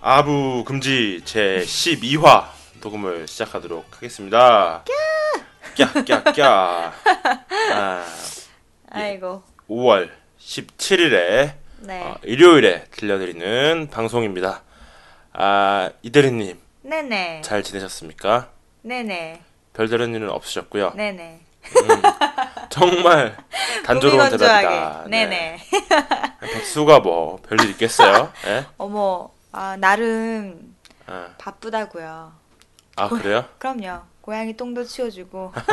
아부 금지 제 12화 녹음을 시작하도록 하겠습니다. 꺄꺄꺄. 아, 아이고. 5월 17일에 네. 어, 일요일에 들려드리는 방송입니다. 아, 이대리님 네네. 잘 지내셨습니까? 네네. 별다른 일은 없으셨고요. 네네. 정말 단조로운. 대답이다. 네. 네 네. 백수가 뭐 별일 있겠어요? 예? 어머, 아, 나름 아, 바쁘다고요. 아 그래요? 그럼요. 고양이 똥도 치워주고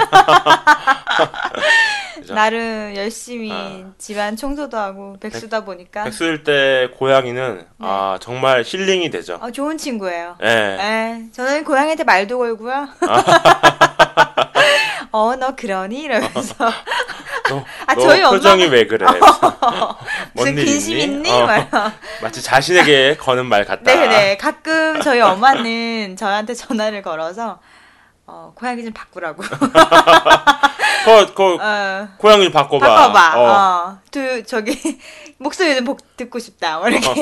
그죠? 나름 열심히 아. 집안 청소도 하고 백수다 보니까 백수일 때 고양이는 네. 아 정말 힐링이 되죠. 어, 좋은 친구예요. 예. 에, 저는 고양이한테 말도 걸고요. 어, 너 그러니? 이러면서. 너, 아, 너 저희 표정이 왜 그래? 뭔 무슨 일 근심 있니? 어, 막 마치 자신에게 거는 말 같다. 네네. 가끔 저희 엄마는 저한테 전화를 걸어서, 어, 고양이 좀 바꾸라고. 거, 거, 어, 고양이 바꿔봐. 바꿔봐. 어. 어. 두, 저기, 목소리 좀 복- 듣고 싶다. 뭐 이렇게.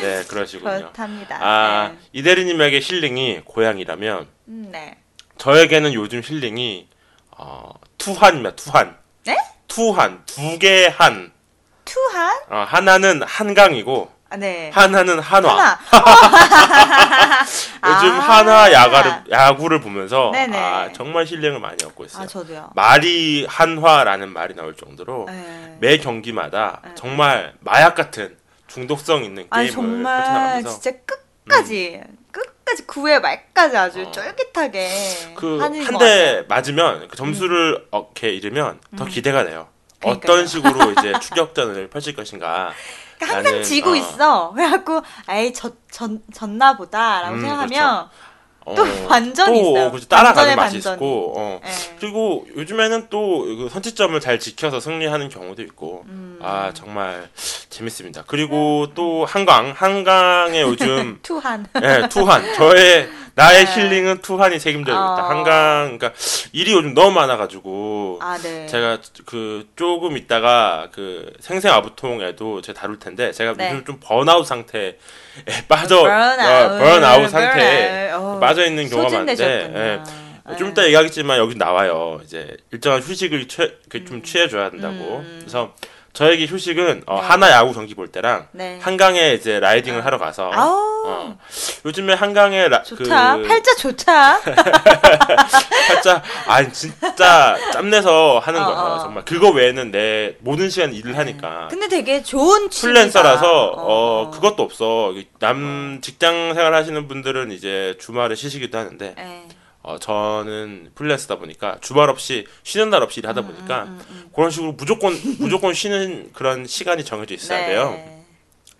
네, 그러시군요. 그렇답니다. 아, 네. 이대리님에게 힐링이 고양이라면 음, 네. 저에게는 요즘 힐링이 어, 투한입니다. 투한. 네? 투한. 두 개의 한. 투한? 어, 하나는 한강이고 아, 네. 하나는 한화. 하나. 요즘 아. 한화 야가를, 야구를 보면서 네네. 아, 정말 힐링을 많이 얻고 있어요. 아, 저도요. 말이 한화라는 말이 나올 정도로 네. 매 경기마다 네. 정말 마약 같은 중독성 있는 아니 게임을 정말 펼쳐나가면서 진짜 끝까지 끝까지 9회 말까지 아주 어. 쫄깃하게 그한것 대. 맞으면 그 점수를 얻게 이르면 더 음. 기대가 돼요. 그러니까요. 어떤 식으로 이제 추격전을 펼칠 것인가. 그러니까 항상 나는, 지고 어. 있어. 그래갖고 에이 졌, 졌, 졌나 보다라고 음, 생각하면 어, 또 반전이 또 있어요. 그렇죠. 따라가는 맛이 반전이. 있고. 어. 예. 그리고 요즘에는 또그 선취점을 잘 지켜서 승리하는 경우도 있고. 음. 아 정말 재밌습니다. 그리고 또 한강, 한강에 요즘 투한 예, 투한. 저의 나의 네. 힐링은 투한이 책임져야 겠다 어. 한강, 그러니까 일이 요즘 너무 많아가지고 아 네. 제가 그 조금 있다가 그 생생 아부통에도 제가 다룰 텐데 제가 네. 요즘 좀 번아웃 상태에 빠져 번아웃, 어, 번아웃 상태에. 어, 빠져 있는 경우가 많은데. 예. 예. 좀 이따 얘기하겠지만 여기 나와요. 이제 일정한 휴식을 취해, 그좀 음. 취해줘야 된다고. 음. 그래서 저에게 휴식은 어, 네. 하나 야구 경기 볼 때랑 네. 한강에 이제 라이딩을 하러 가서 아우 어, 요즘에 한강에 라, 좋다. 그 팔자 좋다. 팔자 아 진짜 짬내서 하는 어, 거예요. 어. 정말 그거 외에는 내 모든 시간 일을 하니까 근데 되게 좋은. 프리랜서라서 어, 어. 그것도 없어. 남 직장 생활 하시는 분들은 이제 주말에 쉬시기도 하는데 예. 어, 저는 프리랜서다 보니까 주말 없이 쉬는 날 없이 일하다 보니까 음, 음, 음. 그런 식으로 무조건 무조건 쉬는 그런 시간이 정해져 있어야 네. 돼요.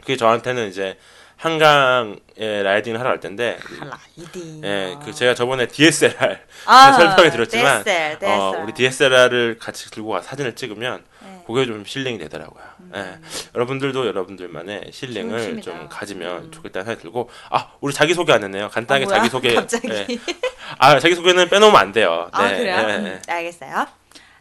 그게 저한테는 이제 한강에 라이딩을 하러 갈 텐데 라이딩. 예, 그 제가 저번에 DSLR 아, 설명해 드렸지만 DSL, DSL. 어, 우리 DSLR을 같이 들고 가 사진을 찍으면 네. 그게 좀 힐링이 되더라고요. 예. 여러분들도 여러분들만의 취미다. 좀 가지면 음. 좋겠다는 생각이 들고 아 우리 자기 소개 안 했네요. 간단하게 아, 뭐야? 자기 소개. 갑자기. 예. 아 자기 소개는 빼놓으면 안 돼요. 아 네, 그래요? 예, 음, 예. 알겠어요.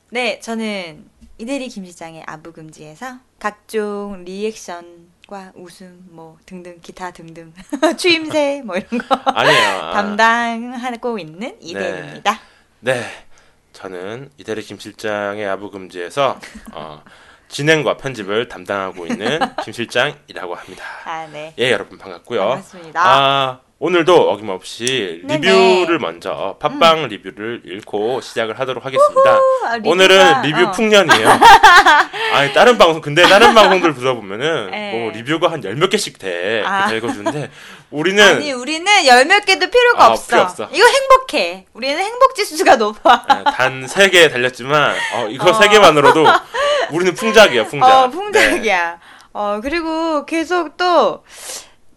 네, 저는 이대리 김실장의 아부금지에서 각종 리액션 과 웃음 뭐 등등 기타 등등 추임새 뭐 이런 거 아니에요. 아, 담당하고 있는 이대리입니다. 네, 저는 이대리 김 실장의 아부금지에서 어, 진행과 편집을 담당하고 있는 김 실장이라고 합니다. 아, 네. 예, 여러분 반갑고요. 반갑습니다. 아, 오늘도 어김없이 네네. 리뷰를 먼저 팟빵 리뷰를 읽고 시작을 하도록 하겠습니다. 아, 리뷰가, 오늘은 리뷰 어. 풍년이에요. 아니 다른 방송 근데 다른 방송들 들어보면은 네. 뭐 리뷰가 한 열 몇 개씩 돼. 아. 아. 읽어주는데 우리는 아니 우리는 열 몇 개도 필요가 아, 없어. 필요 없어. 이거 행복해. 우리는 행복 지수가 높아. 단 세 개 달렸지만 어, 이거 어. 세 개만으로도 우리는 풍작이에요, 풍작. 어, 네. 풍작이야. 어, 그리고 계속 또,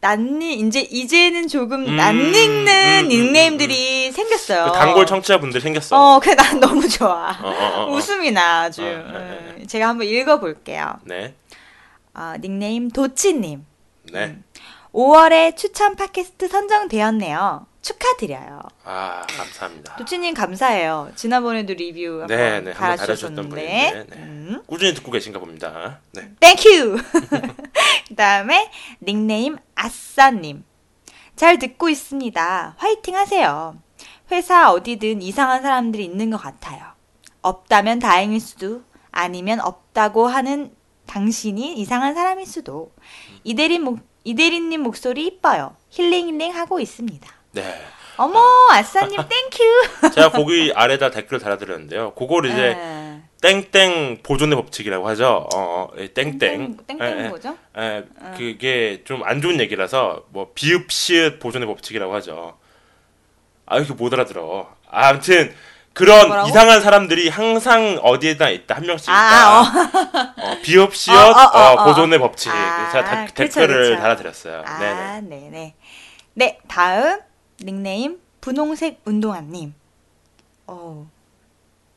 낯니, 이제, 이제는 조금 음, 낯익는 음, 음, 닉네임들이 생겼어요. 그 단골 청취자분들 생겼어. 어, 그게 난 너무 좋아. 어, 어, 어, 어. 웃음이 나, 아주. 어, 네, 네, 음, 제가 한번 읽어볼게요. 네. 어, 닉네임 도치님. 네. 음. 5월에 추천 팟캐스트 선정되었네요. 축하드려요. 아, 감사합니다. 도치님 감사해요. 지난번에도 리뷰 한번 네, 네, 한번 달아주셨는데. 달아주셨던 분인데, 네. 음. 꾸준히 듣고 계신가 봅니다. 네. Thank you! 그 다음에 닉네임 아싸님. 잘 듣고 있습니다. 화이팅 하세요. 회사 어디든 이상한 사람들이 있는 것 같아요. 없다면 다행일 수도, 아니면 없다고 하는 당신이 이상한 사람일 수도. 이대리 목, 이대리님 목소리 이뻐요. 힐링 힐링 하고 있습니다. 네. 어머, 아싸님 Thank you! 제가 거기 아래다 댓글을 달아드렸는데요. 그걸 이제 네. 땡땡 보존의 법칙이라고 하죠. 어, 어, 예, 땡땡. 땡땡 예, 예. 뭐죠? 예, 그게 좀 안 좋은 얘기라서 뭐 비읍 시읒 보존의 법칙이라고 하죠. 아 이렇게 못 알아들어. 아, 아무튼 그런 뭐라고? 이상한 사람들이 항상 어디에나 있다 한 명씩 있다. 아, 어, 비읍 어, 어, 어, 어, 어. 보존의 법칙. 아, 제가 다- 그쵸, 댓글을 그쵸. 달아드렸어요. 아, 네네. 네네. 네, 다음 닉네임 분홍색 운동화님. 어,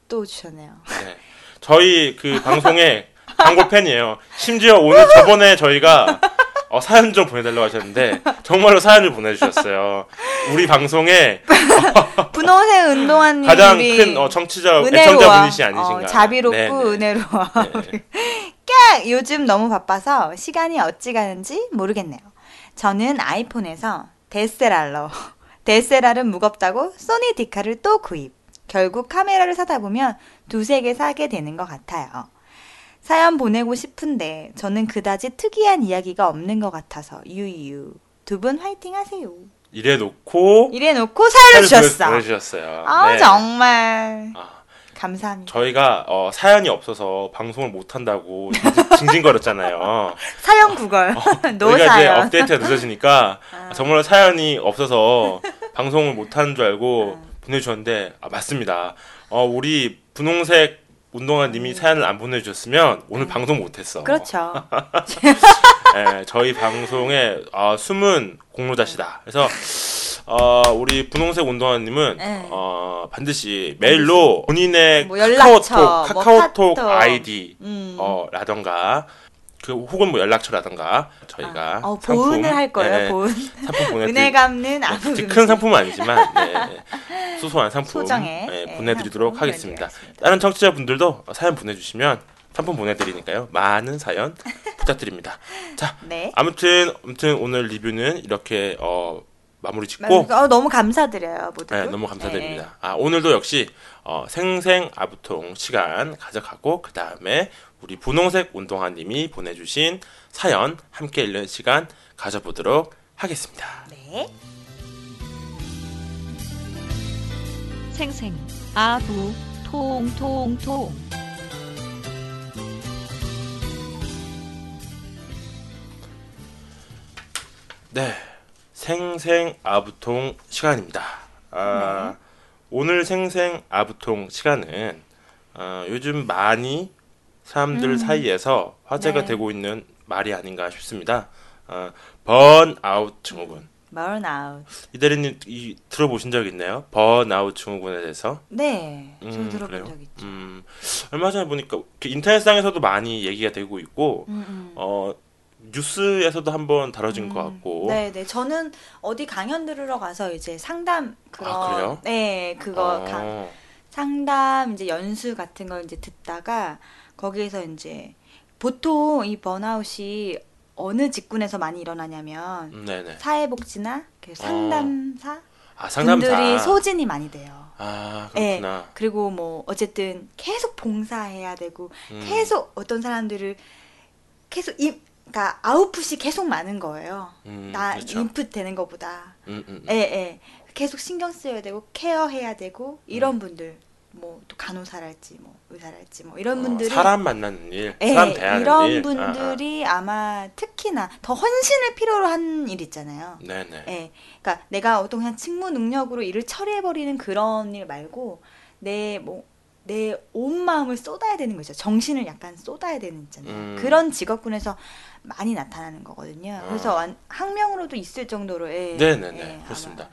또 주셨네요. 네. 저희 그 방송에 광고 팬이에요. 심지어 오늘 저번에 저희가 어, 사연 좀 보내달라고 하셨는데 정말로 사연을 보내주셨어요. 우리 방송에 분홍색 운동화님 가장 큰 어, 청취자. 애청자분이시 아니신가. 어, 자비롭고 네, 네. 은혜로워. 네. 깍! 요즘 너무 바빠서 시간이 어찌 가는지 모르겠네요. 저는 아이폰에서 데스랄러. 데스랄은 무겁다고 소니 디카를 또 구입. 결국 카메라를 사다 보면 두세 개 사게 되는 것 같아요. 사연 보내고 싶은데 저는 그다지 특이한 이야기가 없는 것 같아서 유유. 두 분 화이팅 하세요. 이래 놓고 이래 놓고 사연을 사연을 주셨어. 보내주셨어요. 아 네. 정말 아, 감사합니다. 저희가 어, 사연이 없어서 방송을 못 한다고 징징거렸잖아요. 사연 구걸. 노 저희가 이제 사연. 업데이트가 늦어지니까 아. 정말 사연이 없어서 방송을 못 하는 줄 알고 아. 보내주셨는데 아, 맞습니다. 어, 우리 분홍색 운동화님이 사연을 안 보내주셨으면 오늘 방송 못했어. 음. 그렇죠. 예, 저희 방송에 어, 숨은 공로자시다. 그래서 어, 우리 분홍색 운동화님은 네. 어, 반드시 메일로 본인의 뭐 연락처, 카카오톡, 뭐 카카오톡 카톡. 아이디 음. 어, 라던가 그 혹은 뭐 연락처라던가 저희가 어, 상품, 보은을 할 거예요. 예, 보은. 상품 보내드릴 은혜 갚는 뭐 아무 그렇게 큰 상품은 아니지만 네, 소소한 상품 소정의, 예, 예, 보내드리도록 상품 하겠습니다. 보내드리겠습니다. 다른 청취자분들도 사연 보내주시면 상품 보내드리니까요. 많은 사연 부탁드립니다. 자, 네. 아무튼 아무튼 오늘 리뷰는 이렇게 어, 마무리 짓고 어, 너무 감사드려요, 모두. 네, 너무 감사드립니다. 아, 오늘도 역시 어, 생생 아부통 시간 가져가고 그 다음에 우리 분홍색 운동화님이 보내주신 사연 함께 읽는 시간 가져보도록 하겠습니다. 네. 생생 아부 통통통 네, 생생 아부통 시간입니다. 아, 오늘 생생 아부통 시간은 어, 요즘 많이 사람들 음. 사이에서 화제가 네. 되고 있는 말이 아닌가 싶습니다. 어, 번아웃 증후군. burnout. 이대리님 이, 들어보신 적 있나요? 번아웃 증후군에 대해서? 네. 저 음, 들어본 그래요? 적 있죠. 음, 얼마 전에 보니까 그 인터넷상에서도 많이 얘기가 되고 있고 음, 음. 어, 뉴스에서도 한번 다뤄진 것 음, 같고 네, 네. 저는 어디 강연 들으러 가서 이제 상담 그런 아, 그래요? 네, 그거 어, 강- 상담 이제 연수 같은 걸 이제 듣다가 거기에서 이제 보통 이 번아웃이 어느 직군에서 많이 일어나냐면 음, 네네. 사회복지나 그 상담사 아 상담사. 분들이 소진이 많이 돼요. 아 예. 그렇구나. 그리고 뭐 어쨌든 계속 봉사해야 되고 음, 계속 어떤 사람들을 계속 이 그러니까 아웃풋이 계속 많은 거예요. 음, 나 그렇죠. 인풋 되는 것보다. 음, 음, 음. 예, 예. 계속 신경 쓰여야 되고 케어해야 되고 이런 분들 뭐 또 간호사랄지 뭐 의사랄지 뭐 이런 어, 분들이 사람 만나는 일, 예, 사람 대하는 이런 일. 분들이 아, 마 특히나 더 헌신을 필요로 한 일 있잖아요. 아, 아. 네네. 예. 그러니까 내가 어떤 그냥 직무 능력으로 일을 처리해 버리는 그런 일 말고 내 뭐 내 온 마음을 쏟아야 되는 거죠. 정신을 약간 쏟아야 되는 있잖아요. 음. 그런 직업군에서 많이 나타나는 거거든요. 아. 그래서 완- 학명으로도 있을 정도로 예, 네네네 예, 그렇습니다.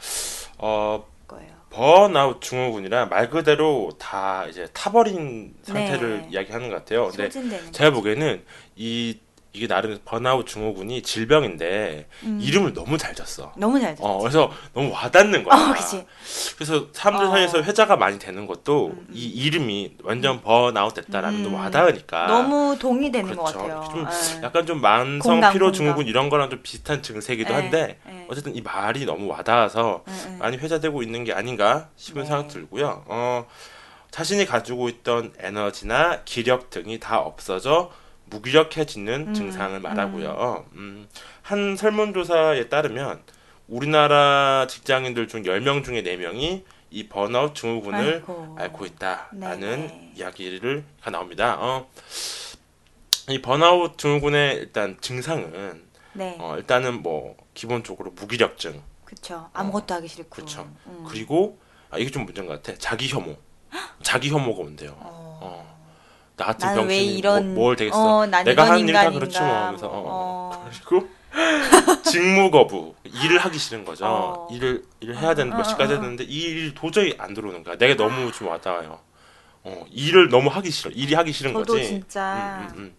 어 거예요. 번아웃 증후군이라 말 그대로 다 이제 타버린 상태를 네. 이야기하는 것 같아요. 근데 소진되는 제가 보기에는 이 이게 나름 번아웃 증후군이 질병인데 음. 이름을 너무 잘 졌어. 너무 잘 됐죠. 어, 그래서 너무 와닿는 거야. 어, 그치. 그래서 사람들 어. 사이에서 회자가 많이 되는 것도 음, 음. 이 이름이 완전 번아웃 됐다라는 음. 게 와닿으니까. 너무 동의되는 그렇죠. 것 같아요. 좀 예. 약간 좀 만성 공감, 피로. 증후군 이런 거랑 좀 비슷한 증세이기도 예, 한데 예. 어쨌든 이 말이 너무 와닿아서 예, 예. 많이 회자되고 있는 게 아닌가 싶은 네. 생각 들고요. 어, 자신이 가지고 있던 에너지나 기력 등이 다 없어져 무기력해지는 음, 증상을 말하고요. 음, 한 설문조사에 따르면 우리나라 직장인들 중 10명 중에 4명이 이 번아웃 증후군을 아이고. 앓고 있다라는 네네. 이야기를 가 나옵니다. 어, 이 번아웃 증후군의 일단 증상은 네, 어, 일단은 뭐 기본적으로 무기력증 그쵸. 아무것도 하기 싫고. 그쵸. 음. 그리고 아, 이게 좀 문제인 것 같아. 자기 혐오. 자기 혐오가 온대요. 어. 어. 나 같은 나는 왜 병신이 이런 뭐, 뭘 되겠어. 어, 난 내가 이런 하는 일다 인간인가, 그렇지 뭐 하면서 어. 어. 그리고 직무 거부. 일을 하기 싫은 거죠. 어. 일을 일을 해야 되는 어, 몇 시까지 어, 어. 했는데 이 일이 도저히 안 들어오는 거야. 내가 너무 좀 와닿아요. 어, 일을 너무 하기 싫어. 일이 하기 싫은 저도 거지. 진짜 음, 음, 음.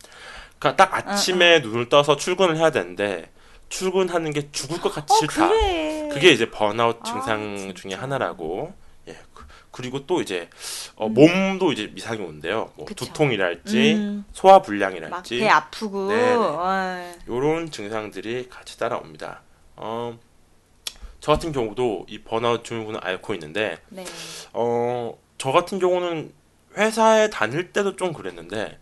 그러니까 딱 아침에 눈을 떠서 출근을 해야 되는데 출근하는 게 죽을 것 같이 어 싫다. 그래. 그게 이제 번아웃 아, 증상 진짜. 중에 하나라고. 그- 그리고 또 이제 어, 음. 몸도 이제 이상이 온대요. 뭐 그쵸. 두통이랄지 음, 소화 막 불량이랄지 배 아프고. 네네. 어. 요런 증상들이 같이 따라옵니다. 어, 저 같은 경우도 이 번아웃 증후군을 앓고 있는데 네. 어, 저 같은 경우는 회사에 다닐 때도 좀 그랬는데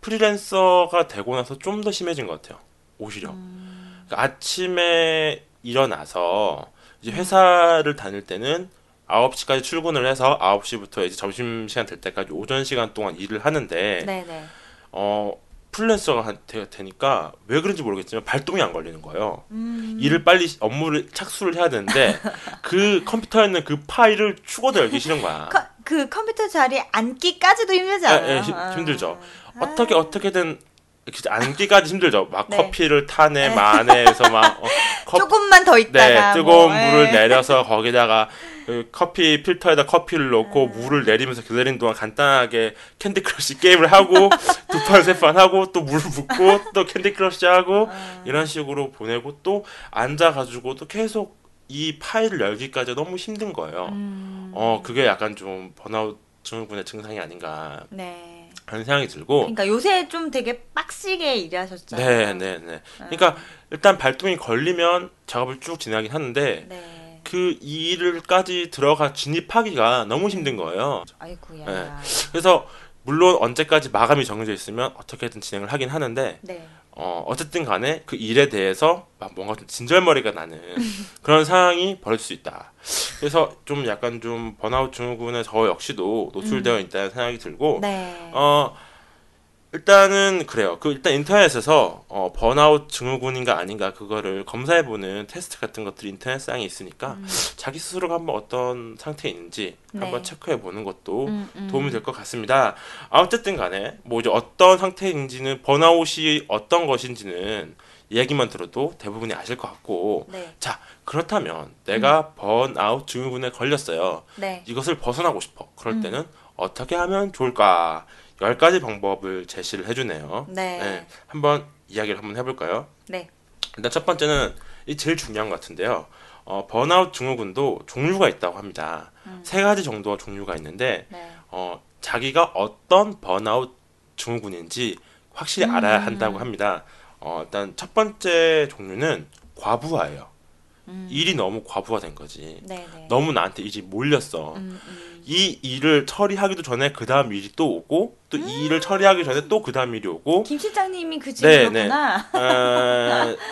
프리랜서가 되고 나서 좀 더 심해진 것 같아요. 오히려. 음, 그러니까 아침에 일어나서 이제 음. 회사를 다닐 때는 9시까지 출근을 해서 9시부터 이제 점심 시간 될 때까지 오전 시간 동안 일을 하는데 네네. 어 되, 되니까 왜 그런지 모르겠지만 발동이 안 걸리는 거예요. 음. 일을 빨리 업무를 착수를 해야 되는데 그 컴퓨터에 있는 그 파일을 죽어도 열기 싫은 거야. 커- 그 컴퓨터 자리에 앉기까지도 힘들잖아요. 예, 예, 힘- 아. 힘들죠. 어떻게 어떻게든 이렇게 앉기까지 힘들죠. 막 네. 커피를 타네 마네 해서 막 어, 컵- 조금만 더 네, 있다가 뜨거운 뭐, 물을 예. 내려서 거기다가 그 커피 필터에다 커피를 넣고 음. 물을 내리면서 기다리는 동안 간단하게 Candy Crush 게임을 하고 두 판 세 판 하고 또 물을 붓고 또 Candy Crush 하고 아. 이런 식으로 보내고 또 앉아 가지고 또 계속 이 파일을 열기까지 너무 힘든 거예요. 음. 어 그게 약간 좀 번아웃 증후군의 증상이 아닌가 네. 하는 생각이 들고 그러니까 요새 좀 되게 빡시게 일하셨잖아요. 네, 네, 네. 그러니까 일단 발동이 걸리면 작업을 쭉 진행하긴 하는데 네. 그 일을까지 들어가 진입하기가 너무 힘든 거예요. 아이고야. 네. 그래서 물론 언제까지 마감이 정해져 있으면 어떻게든 진행을 하긴 하는데 네. 어 어쨌든 간에 그 일에 대해서 막 뭔가 좀 진절머리가 나는 그런 상황이 벌어질 수 있다. 그래서 좀 약간 좀 번아웃 증후군에 저 역시도 노출되어 있다는 생각이 들고 네. 어 일단은 그래요. 그 일단 인터넷에서 어, 번아웃 증후군인가 아닌가 그거를 검사해보는 테스트 같은 것들이 인터넷상에 있으니까 음. 자기 스스로가 한번 어떤 상태에 있는지 네. 한번 체크해보는 것도 음, 음. 도움이 될 것 같습니다. 아, 어쨌든 간에 뭐 이제 어떤 상태인지는 번아웃이 어떤 것인지는 이야기만 들어도 대부분이 아실 것 같고 네. 자 그렇다면 내가 번아웃 증후군에 걸렸어요. 네. 이것을 벗어나고 싶어. 그럴 음. 때는 어떻게 하면 좋을까? 열 가지 방법을 제시를 해주네요. 네. 네, 한번 이야기를 한번 해볼까요? 네. 일단 첫 번째는 이 제일 중요한 것 같은데요. 어, 번아웃 증후군도 종류가 있다고 합니다. 음. 세 가지 정도의 종류가 있는데 네. 어, 자기가 어떤 번아웃 증후군인지 확실히 음. 알아야 한다고 합니다. 어, 일단 첫 번째 종류는 과부하예요. 음. 일이 너무 과부하된 거지. 네. 네. 너무 나한테 일이 몰렸어. 음, 음. 이 일을 처리하기도 전에 그 다음 일이 또 오고 또 이 일을 처리하기 전에 또 그 다음 일이 오고 김 실장님이 그 네, 직업구나.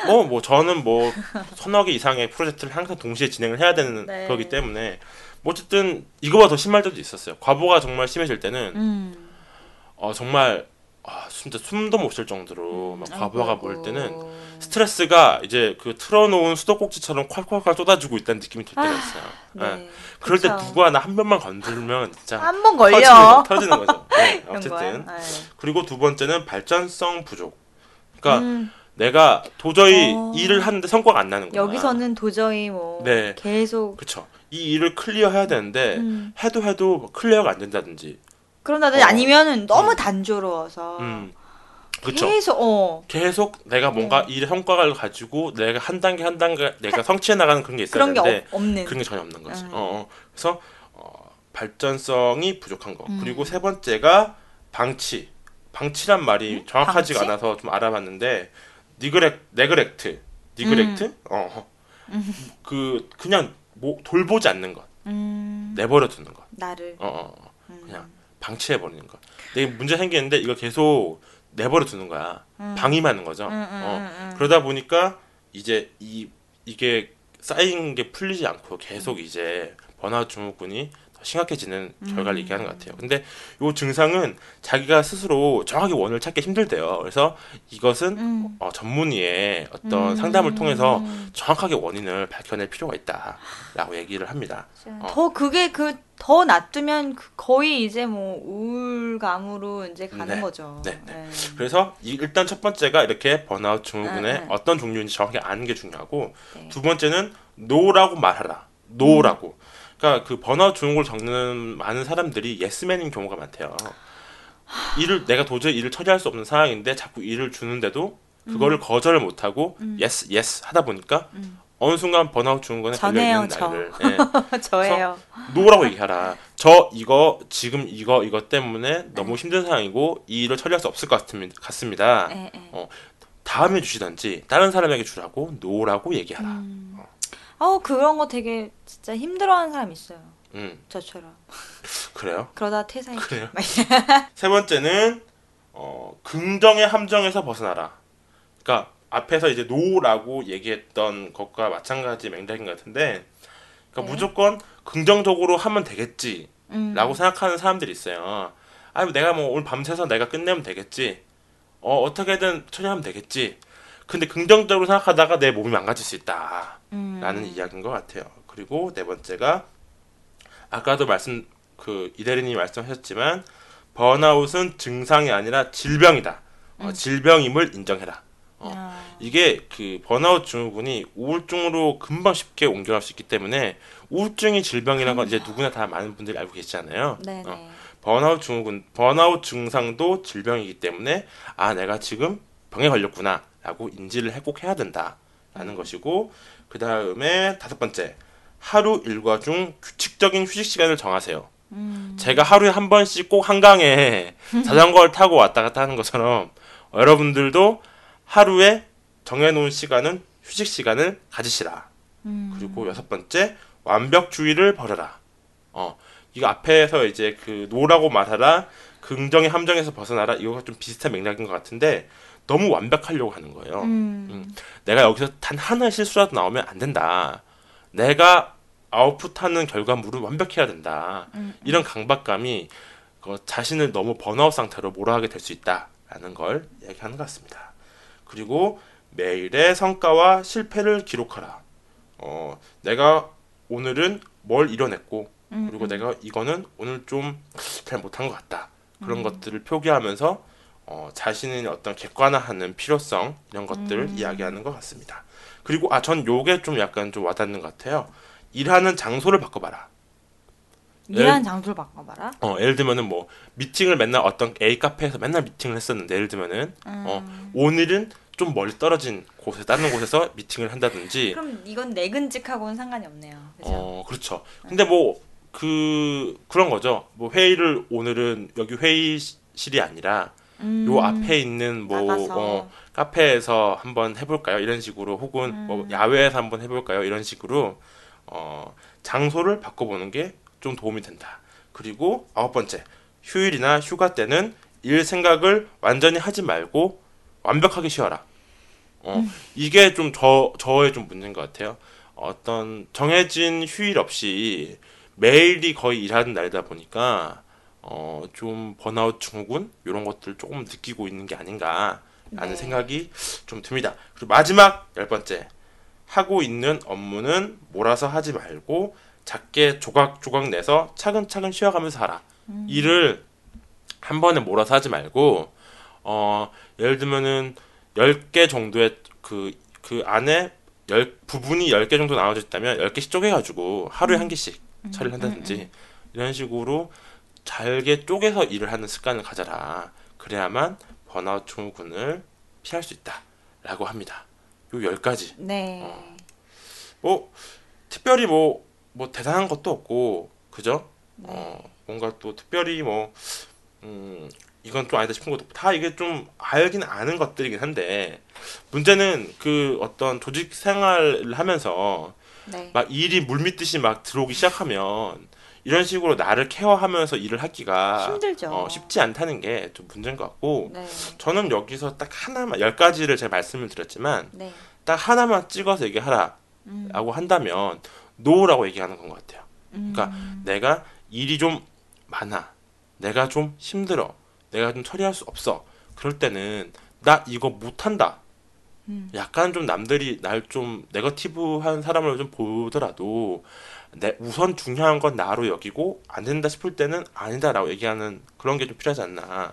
뭐뭐 뭐 저는 뭐 서너 개 이상의 프로젝트를 항상 동시에 진행을 해야 되는 네. 거기 때문에 뭐 어쨌든 이거보다 더 심할 때도 있었어요. 과부가 정말 심해질 때는 음. 어 정말 아 진짜 숨도 못 쉴 정도로 막 과부하가 보일 때는. 스트레스가 이제 그 틀어놓은 수도꼭지처럼 콸콸콸 쏟아지고 있다는 느낌이 들 때가 아, 있어요. 예. 네. 그럴 때 그쵸. 누구 하나 한 번만 건들면 진짜 한 번 걸려. 터지는, 거, 터지는 거죠. 네, 어쨌든 거야? 네. 그리고 두 번째는 발전성 부족. 그러니까 음, 내가 도저히 어. 일을 하는데 성과가 안 나는 거야. 여기서는 도저히 뭐 네. 계속 그쵸. 이 일을 clear해야 되는데 음. 해도 해도 뭐 clear가 안 된다든지. 그런다든지 어. 아니면은 너무 음. 단조로워서 음. 그쵸. 계속 어 계속 내가 뭔가 일의 성과를 가지고 내가 한 단계 한 단계 내가 성취해 나가는 그런 게 있어야 그런 게 되는데 없, 없는 그런 게 전혀 없는 거지. 음. 어, 어. 그래서 어, 발전성이 부족한 거. 음. 그리고 세 번째가 방치. 방치란 말이 정확하지가 음? 방치? 않아서 좀 알아봤는데 니그렉 네그렉트. 니그렉트? 음. 어. 그 그냥 뭐 돌보지 않는 것. 음, 내버려 두는 것. 나를 어, 어, 어. 음. 그냥 방치해 버리는 것. 이게 문제 생기는데 이거 계속 내버려 두는 거야. 음. 방임하는 거죠. 음, 음, 어. 음, 음. 그러다 보니까 이제 이 이게 쌓인 게 풀리지 않고 계속 음. 이제 번아웃 증후군이 더 심각해지는 음. 결과를 얘기하는 것 같아요. 근데 이 증상은 자기가 스스로 정확히 원인을 찾기 힘들대요. 그래서 이것은 음. 어, 전문의의 어떤 음. 상담을 통해서 정확하게 원인을 밝혀낼 필요가 있다라고 얘기를 합니다. 어. 더 그게 그 더 놔두면 그 거의 이제 뭐 우울감으로 이제 가는 네. 거죠. 네, 네. 네. 그래서 이- 일단 첫 번째가 이렇게 번아웃 증후군의 음, 음. 어떤 종류인지 정확히 아는 게 중요하고 네. 두 번째는 no라고 말하라. no라고. 그러니까 그 번아웃 증후군을 겪는 많은 사람들이 예스맨인 경우가 많대요. 일을 내가 도저히 일을 처리할 수 없는 상황인데 자꾸 일을 주는데도 그거를 거절을 못 하고 yes yes 하다 보니까 음. 어느 순간 번아웃 증후군에 걸려 있는 저. 나이를 예. 저예요. no라고 얘기하라. 저 이거 지금 이거 이거 때문에 너무 힘든 상황이고 이 일을 처리할 수 없을 것 같습니다. 같습니다. 네, 네. 다음에 주시던지 다른 사람에게 주라고 no라고 얘기하라. 음. 어 그런 거 되게 진짜 힘들어하는 사람 있어요. 저처럼. 그래요? 그러다 퇴사해. 그래요? 세 번째는 어, 긍정의 함정에서 벗어나라. 그러니까 앞에서 이제 no라고 얘기했던 것과 마찬가지 맥락인 것 같은데, 그러니까 네. 무조건 긍정적으로 하면 되겠지라고 음. 생각하는 사람들이 있어요. 아, 내가 뭐 오늘 밤새서 내가 끝내면 되겠지. 어, 어떻게든 처리하면 되겠지. 근데 긍정적으로 생각하다가 내 몸이 망가질 수 있다. 음. 라는 이야기인 것 같아요. 그리고 네 번째가 아까도 말씀 그 이대리님이 말씀하셨지만 번아웃은 증상이 아니라 질병이다. 어, 음. 질병임을 인정해라. 어. 아. 이게 그 번아웃 증후군이 우울증으로 금방 쉽게 옮겨갈 수 있기 때문에 우울증이 질병이라는 건 이제 누구나 다 많은 분들이 알고 계시잖아요. 어, 번아웃 증후군, 번아웃 증상도 질병이기 때문에 아 내가 지금 병에 걸렸구나 라고 인지를 해- 꼭 해야 된다라는 것이고 그 다음에 다섯 번째 하루 일과 중 규칙적인 휴식 시간을 정하세요. 음. 제가 하루에 한 번씩 꼭 한강에 자전거를 타고 왔다 갔다 하는 것처럼 여러분들도 하루에 정해놓은 시간은 휴식 시간을 가지시라. 음. 그리고 여섯 번째 완벽주의를 버려라. 어 이거 앞에서 이제 그 no라고 말하라 긍정의 함정에서 벗어나라 이거가 좀 비슷한 맥락인 것 같은데 너무 완벽하려고 하는 거예요. 음. 내가 여기서 단 하나의 실수라도 나오면 안 된다. 내가 아웃풋하는 결과물은 완벽해야 된다. 음. 이런 강박감이 그 자신을 너무 번아웃 상태로 몰아가게 될 수 있다라는 걸 얘기하는 것 같습니다. 그리고 매일의 성과와 실패를 기록하라. 어, 내가 오늘은 뭘 이뤄냈고 음, 그리고 음. 내가 이거는 오늘 좀 잘 못한 것 같다. 그런 것들을 표기하면서 어, 자신의 어떤 객관화하는 필요성 이런 것들을 음. 이야기하는 것 같습니다. 그리고 아 전 요게 좀 약간 좀 와닿는 것 같아요. 일하는 장소를 바꿔봐라. 일하는 장소를 바꿔봐라. 어, 예를 들면은 뭐 미팅을 맨날 어떤 A 카페에서 맨날 미팅을 했었는데 예를 들면은 음. 어, 오늘은 좀 멀리 떨어진 곳에 다른 곳에서 미팅을 한다든지 그럼 이건 내근직하고는 상관이 없네요. 그죠? 어, 그렇죠. 근데 뭐, 그, 그런 거죠. 뭐, 회의를 오늘은 여기 회의실이 아니라, 음. 요 앞에 있는 뭐, 나가서. 어, 카페에서 한번 해볼까요? 이런 식으로, 혹은 뭐, 음. 야외에서 한번 해볼까요? 이런 식으로, 어, 장소를 바꿔보는 게 좀 도움이 된다. 그리고 아홉 번째, 휴일이나 휴가 때는 일 생각을 완전히 하지 말고 완벽하게 쉬어라. 어, 이게 좀 저, 저의 좀 문제인 것 같아요. 어떤 정해진 휴일 없이 매일이 거의 일하는 날이다 보니까 어, 좀 번아웃 증후군 이런 것들 조금 느끼고 있는 게 아닌가라는 네. 생각이 좀 듭니다. 그리고 마지막 열 번째 하고 있는 업무는 몰아서 하지 말고 작게 조각조각 내서 차근차근 쉬어가면서 하라. 음. 일을 한 번에 몰아서 하지 말고 어 예를 들면은 10개 정도의 그 그 안에 열 부분이 10개 정도 나눠져 있다면 10개씩 쪼개 가지고 하루에 한 개씩 처리를 한다든지 이런 식으로 잘게 쪼개서 일을 하는 습관을 가져라. 그래야만 번아웃 증후군을 피할 수 있다라고 합니다. 요 10가지. 네. 어. 뭐 특별히 뭐뭐 대단한 것도 없고 그죠? 네. 어 뭔가 또 특별히 뭐 음, 이건 좀 아니다 싶은 것도 다 이게 좀 알긴 아는 것들이긴 한데 문제는 그 어떤 조직 생활을 하면서 네. 막 일이 물밀듯이 막 들어오기 시작하면 이런 식으로 나를 케어하면서 일을 하기가 힘들죠. 어, 쉽지 않다는 게 좀 문제인 것 같고 네. 저는 여기서 딱 하나만 열 가지를 제가 말씀을 드렸지만 네. 딱 하나만 찍어서 얘기하라라고 음. 한다면 no라고 얘기하는 건 것 같아요. 음. 그러니까 내가 일이 좀 많아. 내가 좀 힘들어. 내가 좀 처리할 수 없어. 그럴 때는 나 이거 못한다. 음. 약간 좀 남들이 날 좀 negative한 사람을 좀 보더라도 내 우선 중요한 건 나로 여기고 안 된다 싶을 때는 아니다라고 얘기하는 그런 게 좀 필요하지 않나.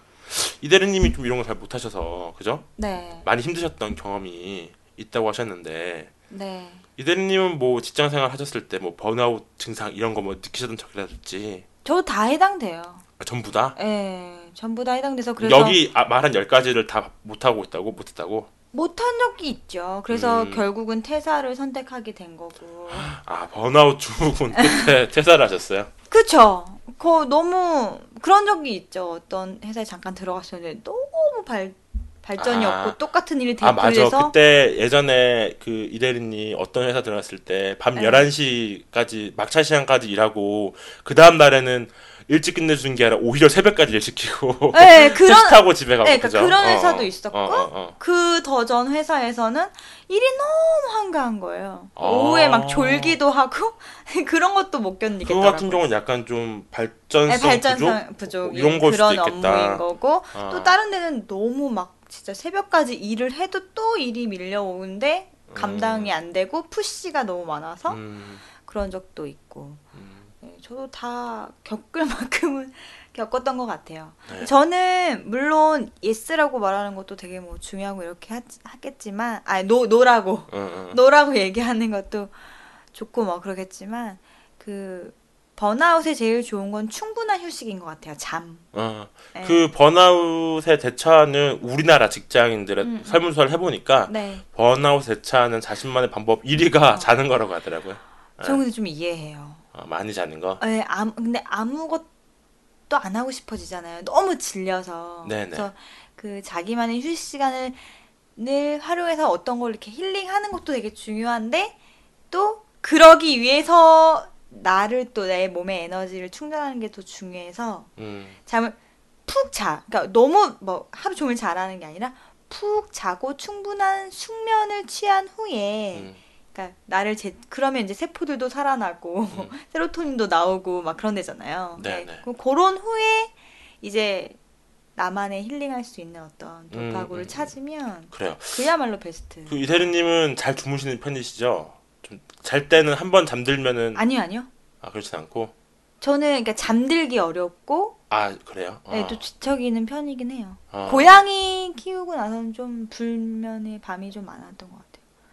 이 대리님이 좀 이런 걸잘 못하셔서 그죠? 네. 많이 힘드셨던 경험이 있다고 하셨는데 네. 이 대리님은 뭐 직장 생활 하셨을 때 뭐 번아웃 증상 이런 거 뭐 느끼셨던 적이라든지 저 다 해당돼요. 아, 전부 다 예. 전부 다 해당돼서 그래서 여기 아, 말한 열 가지를 다 못하고 있다고 못했다고 못한 적이 있죠. 그래서 음. 결국은 퇴사를 선택하게 된 거고. 아 번아웃 증후군 끝에 퇴사를 하셨어요 그쵸. 거 너무 그런 적이 있죠. 어떤 회사에 잠깐 들어갔었는데 너무 발 발전이 아. 없고 똑같은 일이 아 맞아 되풀이해서 그때 예전에 그 이대리님 어떤 회사 들어갔을 때밤 네. 11시까지 막차 시간까지 일하고 그 다음 날에는 일찍 끝내주는 게 아니라 오히려 새벽까지 일 시키고 네, 그런 택시 타고 집에 가고 네, 그러니까? 그런 어, 회사도 어, 있었고, 어, 어, 어. 그 더전 회사에서는 일이 너무 한가한 거예요. 아. 오후에 막 졸기도 하고 그런 것도 못 견디겠더라고요. 같은 경우는 약간 좀 발전성 네, 발전성 부족 부족 이런 걸 수도 그런 있겠다. 업무인 거고 아. 또 다른 데는 너무 막 진짜 새벽까지 일을 해도 또 일이 밀려오는데 감당이 안 되고 push가 너무 많아서 음, 그런 적도 있고 음, 네, 저도 다 겪을 만큼은 겪었던 것 같아요. 네. 저는 물론 yes라고 말하는 것도 되게 뭐 중요하고 이렇게 하, 하겠지만 아니 no no라고. no라고 얘기하는 것도 좋고 뭐 그러겠지만 그 번아웃에 제일 좋은 건 충분한 휴식인 것 같아요. 잠. 어. 네. 그 번아웃에 대처하는 우리나라 직장인들의 음, 음. 설문조사를 해보니까 네. 번아웃 대처하는 자신만의 방법 1위가 어. 자는 거라고 하더라고요. 저는 근데 좀 이해해요. 어, 많이 자는 거. 네, 아무, 근데 아무것도 안 하고 싶어지잖아요. 너무 질려서. 네네. 그래서 그 자기만의 휴식 시간을 늘 활용해서 어떤 걸 이렇게 힐링하는 것도 되게 중요한데 또 그러기 위해서 나를 또 내 몸의 에너지를 충전하는 게 더 중요해서 음, 잠을 푹 자. 그러니까 너무 뭐 하루 종일 자라는 게 아니라 푹 자고 충분한 숙면을 취한 후에 음, 그러니까 나를 제 그러면 이제 세포들도 살아나고 음. 세로토닌도 나오고 막 그런 데잖아요. 네, 네. 네. 그- 그런 후에 이제 나만의 힐링할 수 있는 어떤 음, 도파구를 음, 찾으면 그래요. 그야말로 베스트. 그 이대리님은 잘 주무시는 편이시죠? 좀 잘 때는 한 번 잠들면은 아니요, 아니요. 아 그렇진 않고 저는 그러니까 잠들기 어렵고 아 그래요? 어. 네, 또 뒤척이는 편이긴 해요. 어. 고양이 키우고 나서는 좀 불면의 밤이 좀 많았던 것 같아요.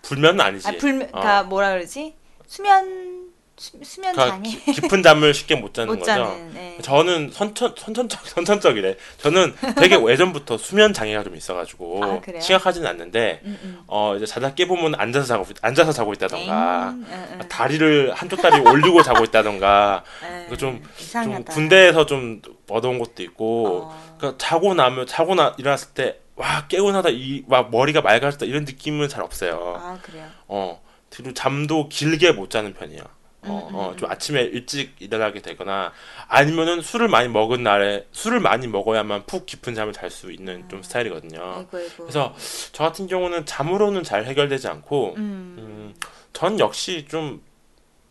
불면은 아니지. 아, 불면, 그러니까 어. 뭐라 그러지? 수면 수, 수면 그러니까 장애 기- 깊은 잠을 쉽게 못 자는 못 거죠. 자는. 네. 저는 선천 선천적 선천적이래. 저는 되게 예전부터 수면 장애가 좀 있어가지고 아? 심각하지는 않는데 음, 음. 어 이제 자다 깨보면 앉아서 자고 앉아서 자고 있다던가 응. 다리를 한쪽 다리 올리고 자고 있다던가 에, 이거 좀-. 군대에서 좀 얻어온 것도 있고 어. 그러니까 자고 나면 자고 나 일어났을 때 와 개운하다 이와 머리가 맑아졌다 이런 느낌은 잘 없어요. 아 그래요. 어 그리고 잠도 길게 못 자는 편이에요. 어, 음, 음, 어, 좀 아침에 일찍 일어나게 되거나 아니면은 술을 많이 먹은 날에 술을 많이 먹어야만 푹 깊은 잠을 잘 수 있는 좀 스타일이거든요. 아이고 아이고. 그래서 저 같은 경우는 잠으로는 잘 해결되지 않고 음. 음, 전 역시 좀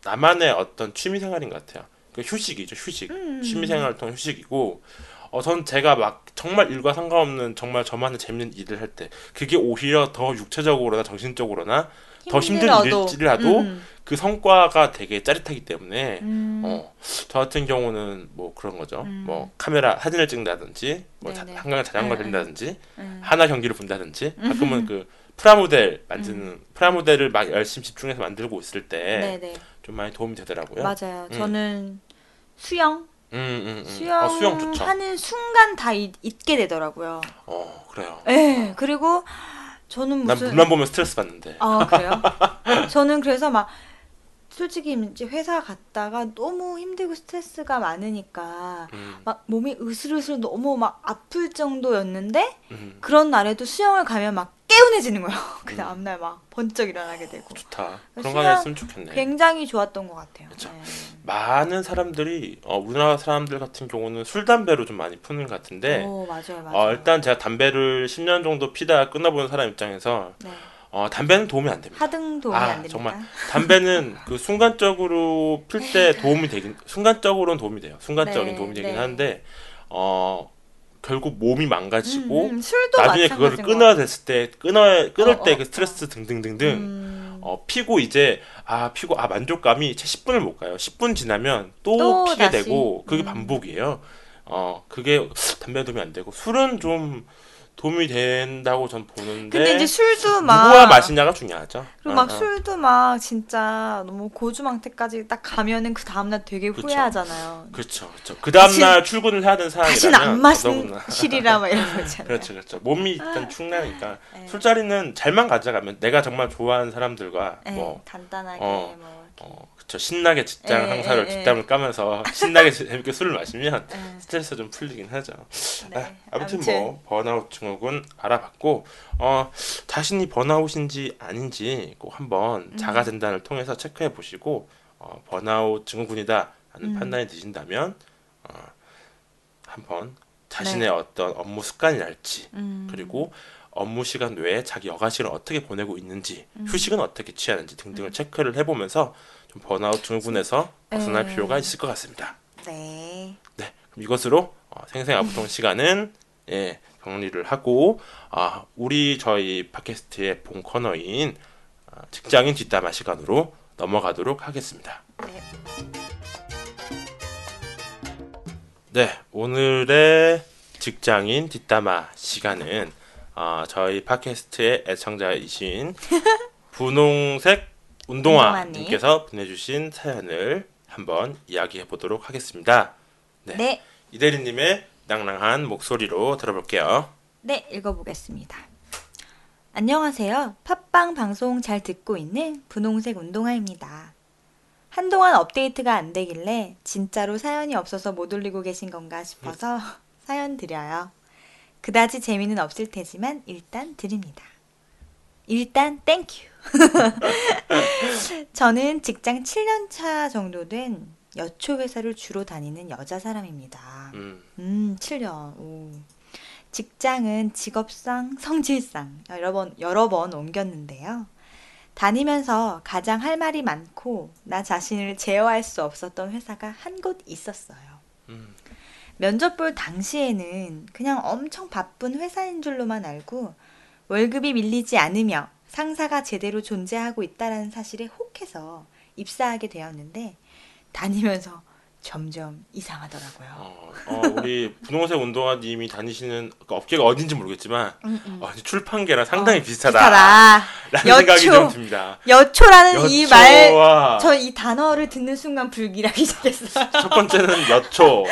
나만의 어떤 취미 생활인 것 같아요. 그 휴식이죠, 휴식. 음. 취미 생활통 휴식이고, 어, 전 제가 막 정말 일과 상관없는 정말 저만의 재밌는 일을 할 때, 그게 오히려 더 육체적으로나 정신적으로나 더 힘든. 일일지라도 음, 그 성과가 되게 짜릿하기 때문에, 음. 어, 저 같은 경우는 뭐 그런 거죠. 음. 뭐 카메라 사진을 찍는다든지, 뭐 자-. 한강에 자전거 음, 음. 달린다든지, 음. 하나 경기를 본다든지, 가끔은 그 프라모델 만드는 프라모델을 막 열심히 집중해서 만들고 있을 때 좀 많이 도움이 되더라고요. 맞아요. 음. 저는 수영 음, 음, 음. 수영, 어, 수영 좋죠. 하는 순간 다 잊, 잊게 되더라고요. 어, 그래요. 예. 그리고 저는 난 무슨 물만 보면 스트레스 받는데. 아 그래요? 저는 그래서 막 솔직히 이제 회사 갔다가 너무 힘들고 스트레스가 많으니까 음, 막 몸이 으슬으슬 너무 막 아플 정도였는데 음, 그런 날에도 수영을 가면 막 개운해지는 거예요. 그 음. 다음날 막 번쩍 일어나게 되고 좋다. 그런 거 있으면 좋겠네. 굉장히 좋았던 것 같아요. 그쵸. 네. 많은 사람들이 어, 우리나라 사람들 같은 경우는 술 담배로 좀 많이 푸는 것 같은데 오 맞아요, 맞아요. 어, 일단 제가 담배를 10년 정도 피다 끊어본 사람 입장에서 네. 어, 담배는 도움이 안 됩니다. 하등 도움이 아, 안 됩니다. 정말. 담배는 그 순간적으로 필 때 도움이 되긴 순간적으로는 도움이 돼요. 순간적인 네, 도움이 되긴 네. 하는데 어 결국 몸이 망가지고 음, 음, 술도 나중에 그거를 끊어야 됐을 때 끊어 끊을 어, 때 어, 그 스트레스 등등등등 음. 어 피고 이제 아 피고 아 만족감이 채 10분을 못 가요. 10분 지나면 또, 또 피게 다시. 되고 그게 음. 반복이에요. 어 그게 담배 도움이 안 되고 술은 좀 도움이 된다고 전 보는데 근데 이제 술도 막 누구와 마시냐가 중요하죠. 그리고 막 어, 어. 술도 막 진짜 너무 고주망태까지 딱 가면은 그 다음날 되게 그쵸. 후회하잖아요. 그렇죠, 그렇죠. 그 다음 날 출근을 해야 되는 다시는 안. 실이라 막 이런 거 있잖아요. 그렇죠, 그렇죠. 몸이 일단 축나니까 네. 술자리는 잘만 가져가면 내가 정말 좋아하는 사람들과 네, 뭐 간단하게 어, 뭐 어, 그쵸 신나게 직장 예, 상사를 예, 예. 뒷담을 까면서 신나게 재밌게 술을 마시면 네. 스트레스 좀 풀리긴 하죠. 네. 아, 아무튼 뭐 번아웃 증후군 알아봤고 어, 자신이 번아웃인지 아닌지 꼭 한번 음. 자가 진단을 통해서 체크해 보시고 어, 번아웃 증후군이다 하는 음. 판단이 드신다면 어, 한번 자신의 네. 어떤 업무 습관이랄지 음. 그리고 업무 시간 외에 자기 여가 시간을 어떻게 보내고 있는지 음. 휴식은 어떻게 취하는지 등등을 체크를 해보면서 좀 번아웃 증후군에서 벗어날 네. 필요가 있을 것 같습니다. 네. 네, 그럼 이것으로 어, 생생 아부통 시간은 예, 정리를 하고 아, 우리 저희 팟캐스트의 본 코너인 아, 직장인 뒷담화 시간으로 넘어가도록 하겠습니다. 네. 네, 오늘의 직장인 뒷담화 시간은 어, 저희 팟캐스트의 애청자이신 분홍색 운동화님께서 보내주신 사연을 한번 이야기해 보도록 하겠습니다. 네. 네. 이대리님의 낭랑한 목소리로 들어볼게요. 네, 읽어보겠습니다. 안녕하세요. 팟빵 방송 잘 듣고 있는 분홍색 운동화입니다. 한동안 업데이트가 안 되길래 진짜로 사연이 없어서 못 올리고 계신 건가 싶어서 사연 드려요. 그다지 재미는 없을 테지만 일단 드립니다. 일단 thank you. 저는 직장 7년 차 정도 된 여초 회사를 주로 다니는 여자 사람입니다. 음, 음, 7년. 오. 직장은 직업상, 성질상 여러 번 여러 번 옮겼는데요. 다니면서 가장 할 말이 많고 나 자신을 제어할 수 없었던 회사가 한 곳 있었어요. 음, 면접 볼 당시에는 그냥 엄청 바쁜 회사인 줄로만 알고 월급이 밀리지 않으며 상사가 제대로 존재하고 있다라는 사실에 혹해서 입사하게 되었는데 다니면서 점점 이상하더라고요. 어, 어, 우리 분홍색 운동화님이 다니시는 그 업계가 어딘지 모르겠지만 음, 음. 어, 출판계랑 상당히 어, 비슷하다. 비슷하다. 라는 생각이 여초. 좀 듭니다. 여초라는 이 말, 저 이 단어를 듣는 순간 불길하기 시작했어요. 첫 번째는 여초,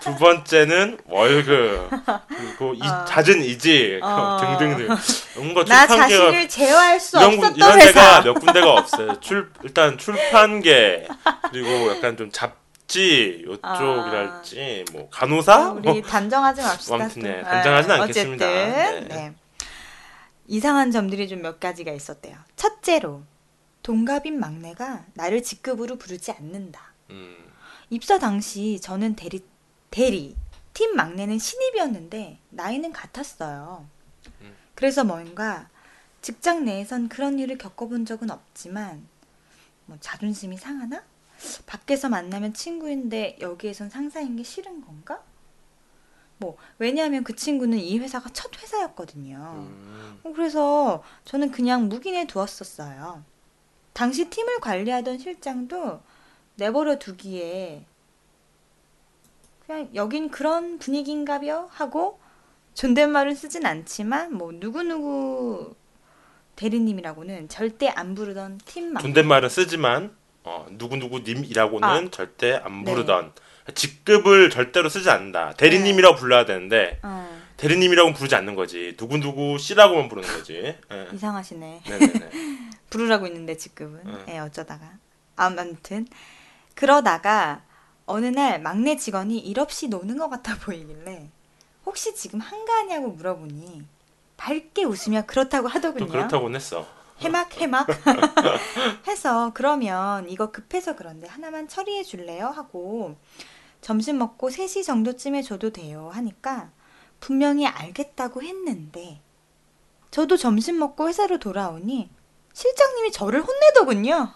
두 번째는 월급, 그리고 이, 어. 잦은 이직 어. 등등등. 뭔가 나 자신을 제어할 수 이런, 군- 없었던 이런 회사. 데가 몇 군데가 없어요. 출 일단 출판계 그리고 약간 좀 잡 지 요쪽이랄지 뭐 간호사 어, 우리 단정하지 맙시다. 아무튼 네, 또. 단정하진 네, 않겠습니다. 어쨌든, 네. 네. 이상한 점들이 좀 몇 가지가 있었대요. 첫째로 동갑인 막내가 나를 직급으로 부르지 않는다. 음, 입사 당시 저는 대리 대리 팀 막내는 신입이었는데 나이는 같았어요. 음. 그래서 뭔가 직장 내에선 그런 일을 겪어본 적은 없지만 뭐 자존심이 상하나 밖에서 만나면 친구인데 여기에선 상사인 게 싫은 건가? 뭐 왜냐하면 그 친구는 이 회사가 첫 회사였거든요. 음. 어, 그래서 저는 그냥 묵인해 두었었어요. 당시 팀을 관리하던 실장도 내버려 두기에 그냥 여긴 그런 분위기인가벼 하고 존댓말은 쓰진 않지만 뭐 누구누구 대리님이라고는 절대 안 부르던 팀 막. 존댓말은 쓰지만 어, 누구누구 님이라고는 아. 절대 안 부르던 직급을 절대로 쓰지 않는다. 대리님이라고 불러야 되는데 어, 대리님이라고 부르지 않는 거지. 누구누구 씨라고만 부르는 거지. 예. 이상하시네. 부르라고 있는데 직급은. 응. 예, 어쩌다가. 아무튼 그러다가 어느 날 막내 직원이 일 없이 노는 것 같아 보이길래 혹시 지금 한가하냐고 물어보니 밝게 웃으며 그렇다고 또 하더군요. 그렇다고는 했어. 해막 해막 해서 그러면 이거 급해서 그런데 하나만 처리해 줄래요 하고 점심 먹고 3시 정도쯤에 줘도 돼요 하니까 분명히 알겠다고 했는데 저도 점심 먹고 회사로 돌아오니 실장님이 저를 혼내더군요.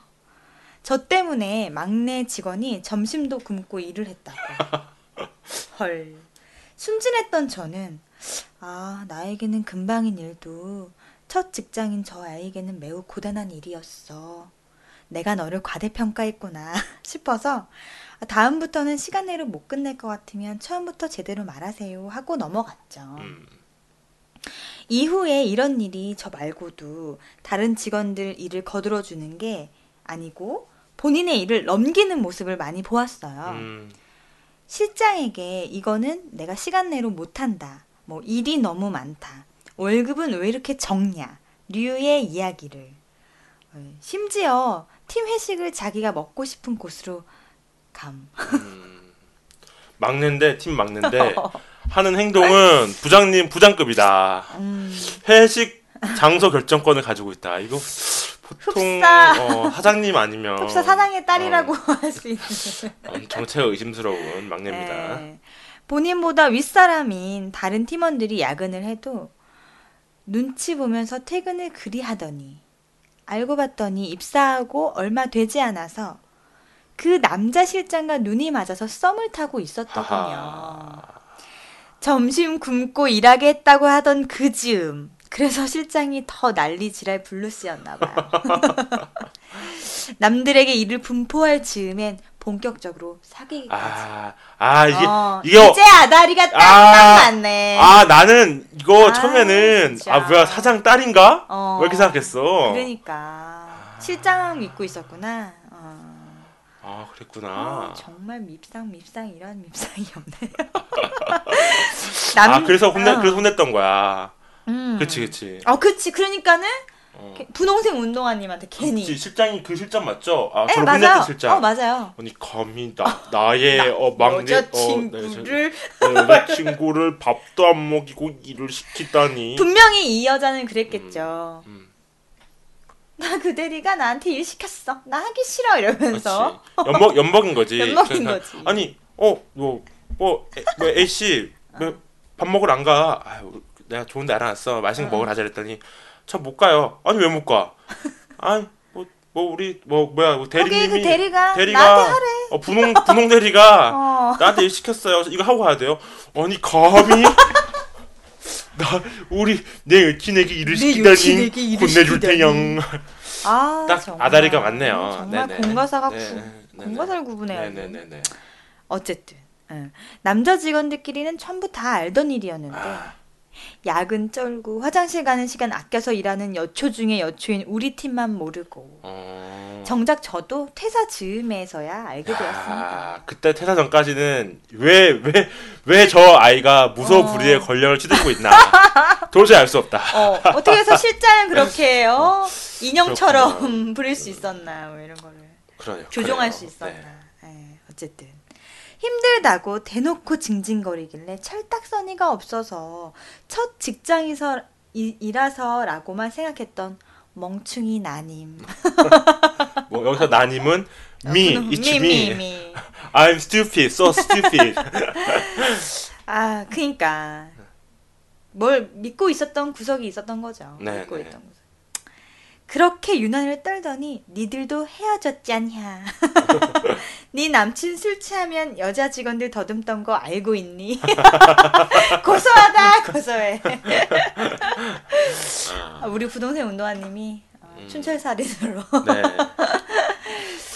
저 때문에 막내 직원이 점심도 굶고 일을 했다고. 헐. 순진했던 저는 아, 나에게는 금방인 일도 첫 직장인 저 아이에게는 매우 고단한 일이었어. 내가 너를 과대평가했구나 싶어서 다음부터는 시간 내로 못 끝낼 것 같으면 처음부터 제대로 말하세요 하고 넘어갔죠. 음. 이후에 이런 일이 저 말고도 다른 직원들 일을 거들어 주는 게 아니고 본인의 일을 넘기는 모습을 많이 보았어요. 음. 실장에게 이거는 내가 시간 내로 못한다. 뭐 일이 너무 많다. 월급은 왜 이렇게 적냐. 류의 이야기를. 어, 심지어 팀 회식을 자기가 먹고 싶은 곳으로 감. 음. 막내인데 팀 막내인데 하는 행동은 부장님 부장급이다. 음, 회식 장소 결정권을 가지고 있다. 이거 보통 흡사. 어, 사장님 아니면 흡사 사장의 딸이라고 어, 할수 있는. 엄청 의심스러운 막내입니다. 네. 본인보다 윗사람인 다른 팀원들이 야근을 해도 눈치 보면서 퇴근을 그리 하더니 알고 봤더니 입사하고 얼마 되지 않아서 그 남자 실장과 눈이 맞아서 썸을 타고 있었더군요. 하하. 점심 굶고 일하게 했다고 하던 그 즈음. 그래서 실장이 더 난리 지랄 블루스였나 봐요. 남들에게 일을 분포할 즈음엔 본격적으로 사귀기까지. 아, 아 이게 어, 이거 이제 아다리가 딱딱 아, 맞네. 아 나는 이거 아, 처음에는 진짜. 아 뭐야 사장 딸인가? 어. 왜 이렇게 생각했어? 그러니까 실장 믿고 있었구나. 어. 아 그랬구나. 아, 정말 밉상 밉상 이런 밉상이 없네. 남- 아 그래서 혼내 어. 그래서 혼냈던 거야. 음. 그치 그치. 어, 그치. 그러니까는 어. 분홍색 운동화님한테 괜히. 그치, 실장이 그 실장 맞죠? 아 에, 저를 맞아요. 실장. 어, 맞아요. 아니 감히 나 나의 어 막내 여자친구를 어, 네, 저- 여자친구를 밥도 안 먹이고 일을 시키다니. 분명히 이 여자는 그랬겠죠. 음. 나그 대리가 나한테 일 시켰어. 나 하기 싫어 이러면서. 그렇지. 연먹 연먹인 거지. 연먹인 거지. 아니 어뭐뭐 뭐 A 씨밥 먹으러 안 가. 아유 내가 좋은데 알아놨어. 맛있는 거 어. 먹으러 가자 그랬더니 저못 가요. 아니 왜 못 가? 아니 뭐 뭐 우리 뭐 뭐야 뭐 거기 대리님이 그 대리가, 대리가 나한테 하래. 어 분홍 분홍 대리가 어. 나한테 일 시켰어요. 이거 하고 가야 돼요. 아니 감히 나 우리 내 여친에게 일을 내 시키다니 혼내줄 시키다니. 테냥. 아, 딱 정말. 아다리가 맞네요. 정말 네네. 공과사가 네, 구, 네, 네, 공과사를 구분해야 돼. 네네네네. 어쨌든 응. 남자 직원들끼리는 전부 다 알던 일이었는데 아, 야근 쩔고 화장실 가는 시간 아껴서 일하는 여초 중에 여초인 우리 팀만 모르고 어. 정작 저도 퇴사 즈음에서야 알게 되었습니다. 야, 그때 퇴사 전까지는 왜 왜 왜 저 아이가 무소 어. 불위의 권력을 휘두르고 있나 도저히 알 수 없다. 어, 어떻게 해서 실장은 그렇게 어? 인형처럼 부릴 수 있었나 뭐 이런 거를 그러요. 조종할 그래요. 수 있었나. 네. 예, 어쨌든 힘들다고 대놓고 징징거리길래 철딱서니가 없어서 첫 직장에서 이- 일하서라고만 생각했던 멍충이 나님. 뭐 여기서 나님은 me, 어, it's 미, me. 미, 미. I'm stupid, so stupid. 아, 그니까 뭘 믿고 있었던 구석이 있었던 거죠. 네, 믿고 네. 있던 구석. 그렇게 유난을 떨더니 니들도 헤어졌잖냐. 네 남친 술 취하면 여자 직원들 더듬던 거 알고 있니? 고소하다 고소해. 아, 우리 부동산 운동화님이 어, 음. 춘철살인으로. 네.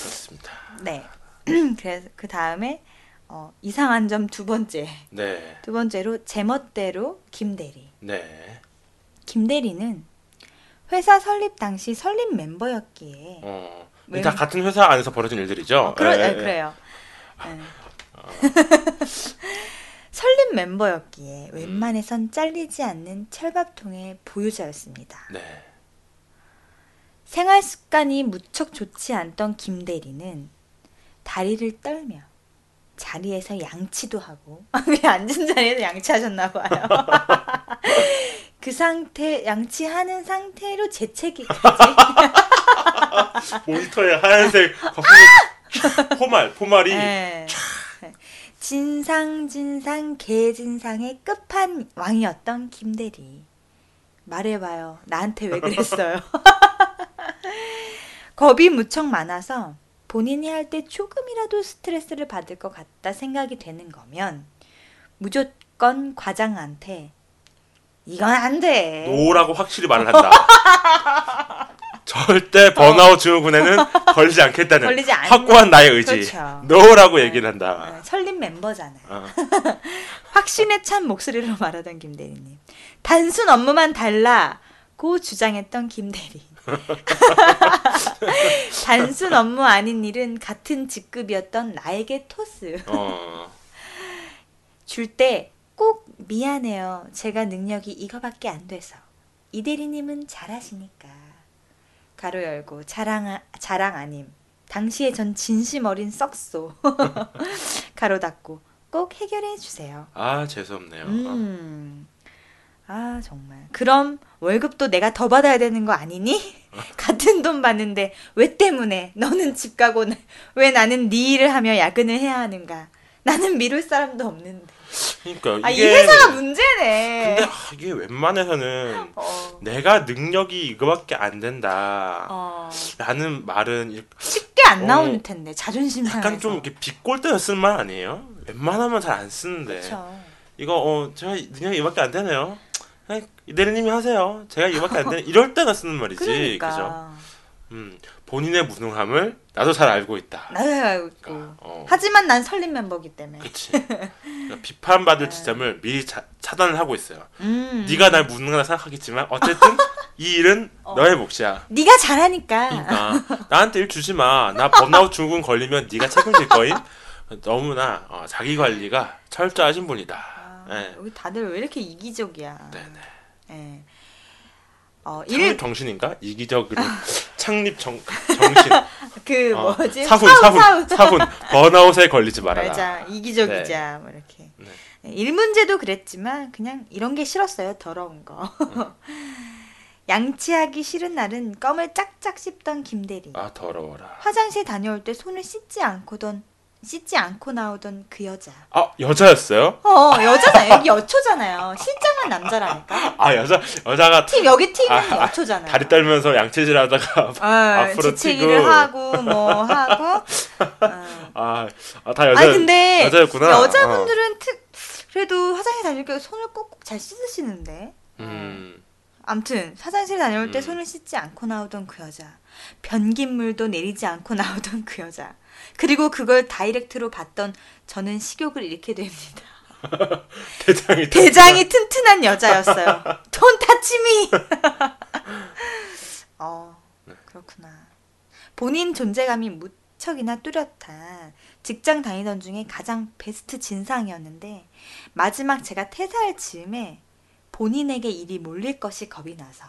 그렇습니다. 네. 그래서 그 다음에 어, 이상한 점 두 번째. 네. 두 번째로 제멋대로 김대리. 네. 김대리는 회사 설립 당시 설립 멤버였기에 어. 왜? 다 같은 회사 안에서 벌어진 일들이죠. 어, 그러, 예, 네, 예. 그래요. 네. 설립 멤버였기에 웬만해선 잘리지 않는 철밥통의 보유자였습니다. 네. 생활 습관이 무척 좋지 않던 김 대리는 다리를 떨며 자리에서 양치도 하고 왜 앉은 자리에서 양치하셨나 봐요. 그 상태 양치하는 상태로 재채기까지 모니터에 하얀색 거품이 포말 포말이 네. 진상 진상 개진상의 끝판 왕이었던 김대리. 말해봐요. 나한테 왜 그랬어요? 겁이 무척 많아서 본인이 할 때 조금이라도 스트레스를 받을 것 같다 생각이 되는 거면 무조건 과장한테 이건 안 돼 no라고 확실히 말을 한다. 절대 번아웃 증후군에는 걸리지 않겠다는 걸리지 확고한 나의 의지. 그렇죠. no라고 얘기를 한다. 네, 설립 멤버잖아요 어. 확신에 찬 목소리로 말하던 김대리님. 단순 업무만 달라고 주장했던 김대리. 단순 업무 아닌 일은 같은 직급이었던 나에게 토스. 어. 줄때 꼭 미안해요. 제가 능력이 이거밖에 안 돼서. 이 대리님은 잘하시니까. 가로 열고 자랑 자랑 아님. 당시에 전 진심 어린 썩소. 가로 닫고 꼭 해결해 주세요. 아 재수없네요. 음. 아, 정말. 그럼 월급도 내가 더 받아야 되는 거 아니니? 같은 돈 받는데 왜 때문에 너는 집 가고 나- 왜 나는 네 일을 하며 야근을 해야 하는가? 나는 미룰 사람도 없는데. 그러니까 아, 이 이게 회사가 문제네. 근데 아, 이게 웬만해서는 어. 내가 능력이 이거밖에 안 된다. 어. 라는 말은 이- 쉽게 안 어. 나오는 텐데 자존심 상해서. 약간 좀 이렇게 비꼴 때는 쓸말 아니에요? 웬만하면 잘 안 쓰는데 그렇죠. 이거 어 제가 능력이 이밖에 안 되네요. 그냥 내리님이 하세요. 제가 이밖에 안 되네. 이럴 때나 쓰는 말이지. 그러니까. 음, 본인의 무능함을 나도 잘 알고 있다. 나도 알고 있고. 그러니까, 어, 하지만 난 설립 멤버기 때문에. 그치. 그러니까 비판받을 지점을 미리 차, 차단을 하고 있어요. 음. 네가 날 무능하다 생각하겠지만 어쨌든 이 일은 어. 너의 몫이야. 네가 잘하니까. 그러니까 나한테 일 주지 마. 나 번아웃 증후군 걸리면 네가 책임질 거임. 너무나 어, 자기 관리가 철저하신 분이다. 아, 네. 여기 다들 왜 이렇게 이기적이야. 네네. 예. 어, 창립 일, 정신인가? 이기적으로 창립 정 정신. 그 어, 뭐지? 사훈 사훈 사후. 사훈 번아웃에 걸리지 말아라. 맞아. 이기적이자. 뭐 이렇게. 네. 예, 일 문제도 그랬지만 그냥 이런 게 싫었어요. 더러운 거. 양치하기 싫은 날은 껌을 짝짝 씹던 김대리. 아 더러워라. 화장실 다녀올 때 손을 씻지 않고던 씻지 않고 나오던 그 여자. 아 여자였어요? 어, 여자잖아요. 여기 여초잖아요. 실장은 남자라니까. 아 여자 여자가 팀 여기 팀은 아, 아, 여초잖아요. 다리 떨면서 양치질하다가 어, 앞으로 지치기를 튀고. 하고 뭐 하고. 어. 아, 아, 다 여자 아니 근데 여자였구나. 여자분들은 특 그래도 화장실 다닐 때 손을 꼭꼭 잘 씻으시는데. 어. 음. 암튼 화장실 다녀올 때 음. 손을 씻지 않고 나오던 그 여자. 변기물도 내리지 않고 나오던 그 여자. 그리고 그걸 다이렉트로 봤던 저는 식욕을 잃게 됩니다. 대장이 대장이 튼튼한 여자였어요. 돈 타치미. 어, 그렇구나. 본인 존재감이 무척이나 뚜렷한 직장 다니던 중에 가장 베스트 진상이었는데 마지막 제가 퇴사할 즈음에 본인에게 일이 몰릴 것이 겁이 나서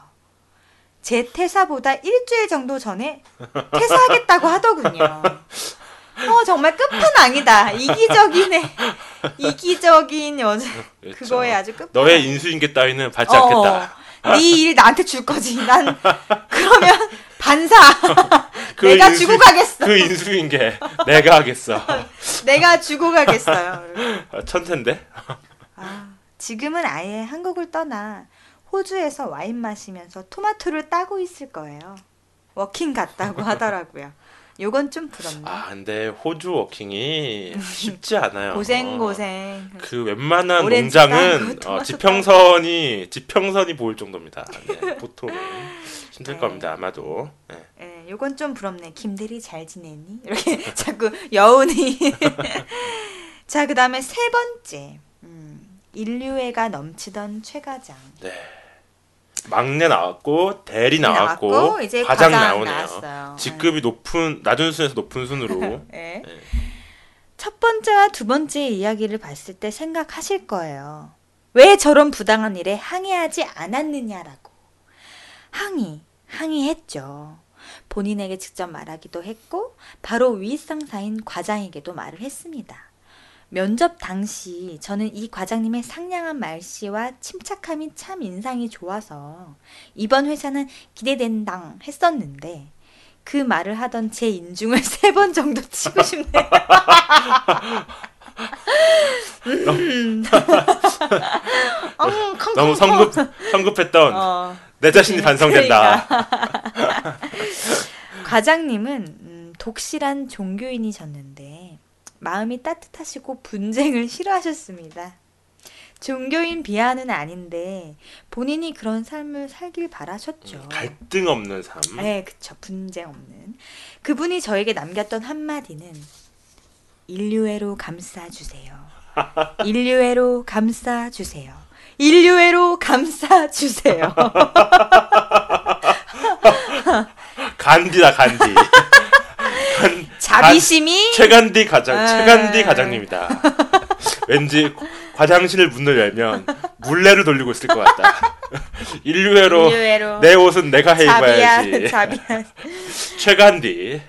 제 퇴사보다 일주일 정도 전에 퇴사하겠다고 하더군요. 어 정말 끝판왕이다. 이기적이네. 이기적인 여자. 그렇죠. 그거에 아주 끝. 너의 인수인계 따위는 받지 않겠다. 네일 나한테 줄 거지. 난 그러면 반사. 그 내가 인수- 주고 가겠어. 그 인수인계 내가 하겠어. 내가 주고 가겠어요. 아, 천텐데. 아, 지금은 아예 한국을 떠나 호주에서 와인 마시면서 토마토를 따고 있을 거예요. working 갔다고 하더라고요. 요건 좀 부럽네. 아 근데 호주 working이 쉽지 않아요. 고생 고생. 그 웬만한 농장은 어, 지평선이 지평선이 보일 정도입니다. 네, 보통 힘들 네. 겁니다. 아마도. 네. 예, 요건 좀 부럽네. 김대리 잘 지내니? 이렇게 자꾸 여운이. 자, 그 다음에 세 번째. 음, 인류애가 넘치던 최과장. 네. 막내 나왔고 대리 나왔고, 나왔고, 이제 과장, 과장 나오네요. 직급이 높은 낮은 순에서 높은 순으로. 예. 네. 첫 번째와 두 번째 이야기를 봤을 때 생각하실 거예요. 왜 저런 부당한 일에 항의하지 않았느냐라고. 항의, 항의했죠. 본인에게 직접 말하기도 했고, 바로 윗상사인 과장에게도 말을 했습니다. 면접 당시 저는 이 과장님의 상냥한 말씨와 침착함이 참 인상이 좋아서 이번 회사는 기대된당 했었는데 그 말을 하던 제 인중을 세 번 정도 치고 싶네요. 음. 엉, 컹컹컹. 너무 성급 성급했던 어, 내 자신이 반성된다. 과장님은 음, 독실한 종교인이셨는데 마음이 따뜻하시고 분쟁을 싫어하셨습니다. 종교인 비하는 아닌데 본인이 그런 삶을 살길 바라셨죠. 갈등 없는 삶. 네, 그쵸. 분쟁 없는. 그분이 저에게 남겼던 한마디는 인류애로 감싸주세요. 인류애로 감싸주세요. 인류애로 감싸주세요. 간디다 간디. 간- 자비심이 최간디 과장 아. 최간디 과장님이다. 왠지 과장실을 문을 열면 물레를 돌리고 있을 것 같다. 인류애로 인류애로 내 옷은 내가 해 입어야지. 자비야. 최간디.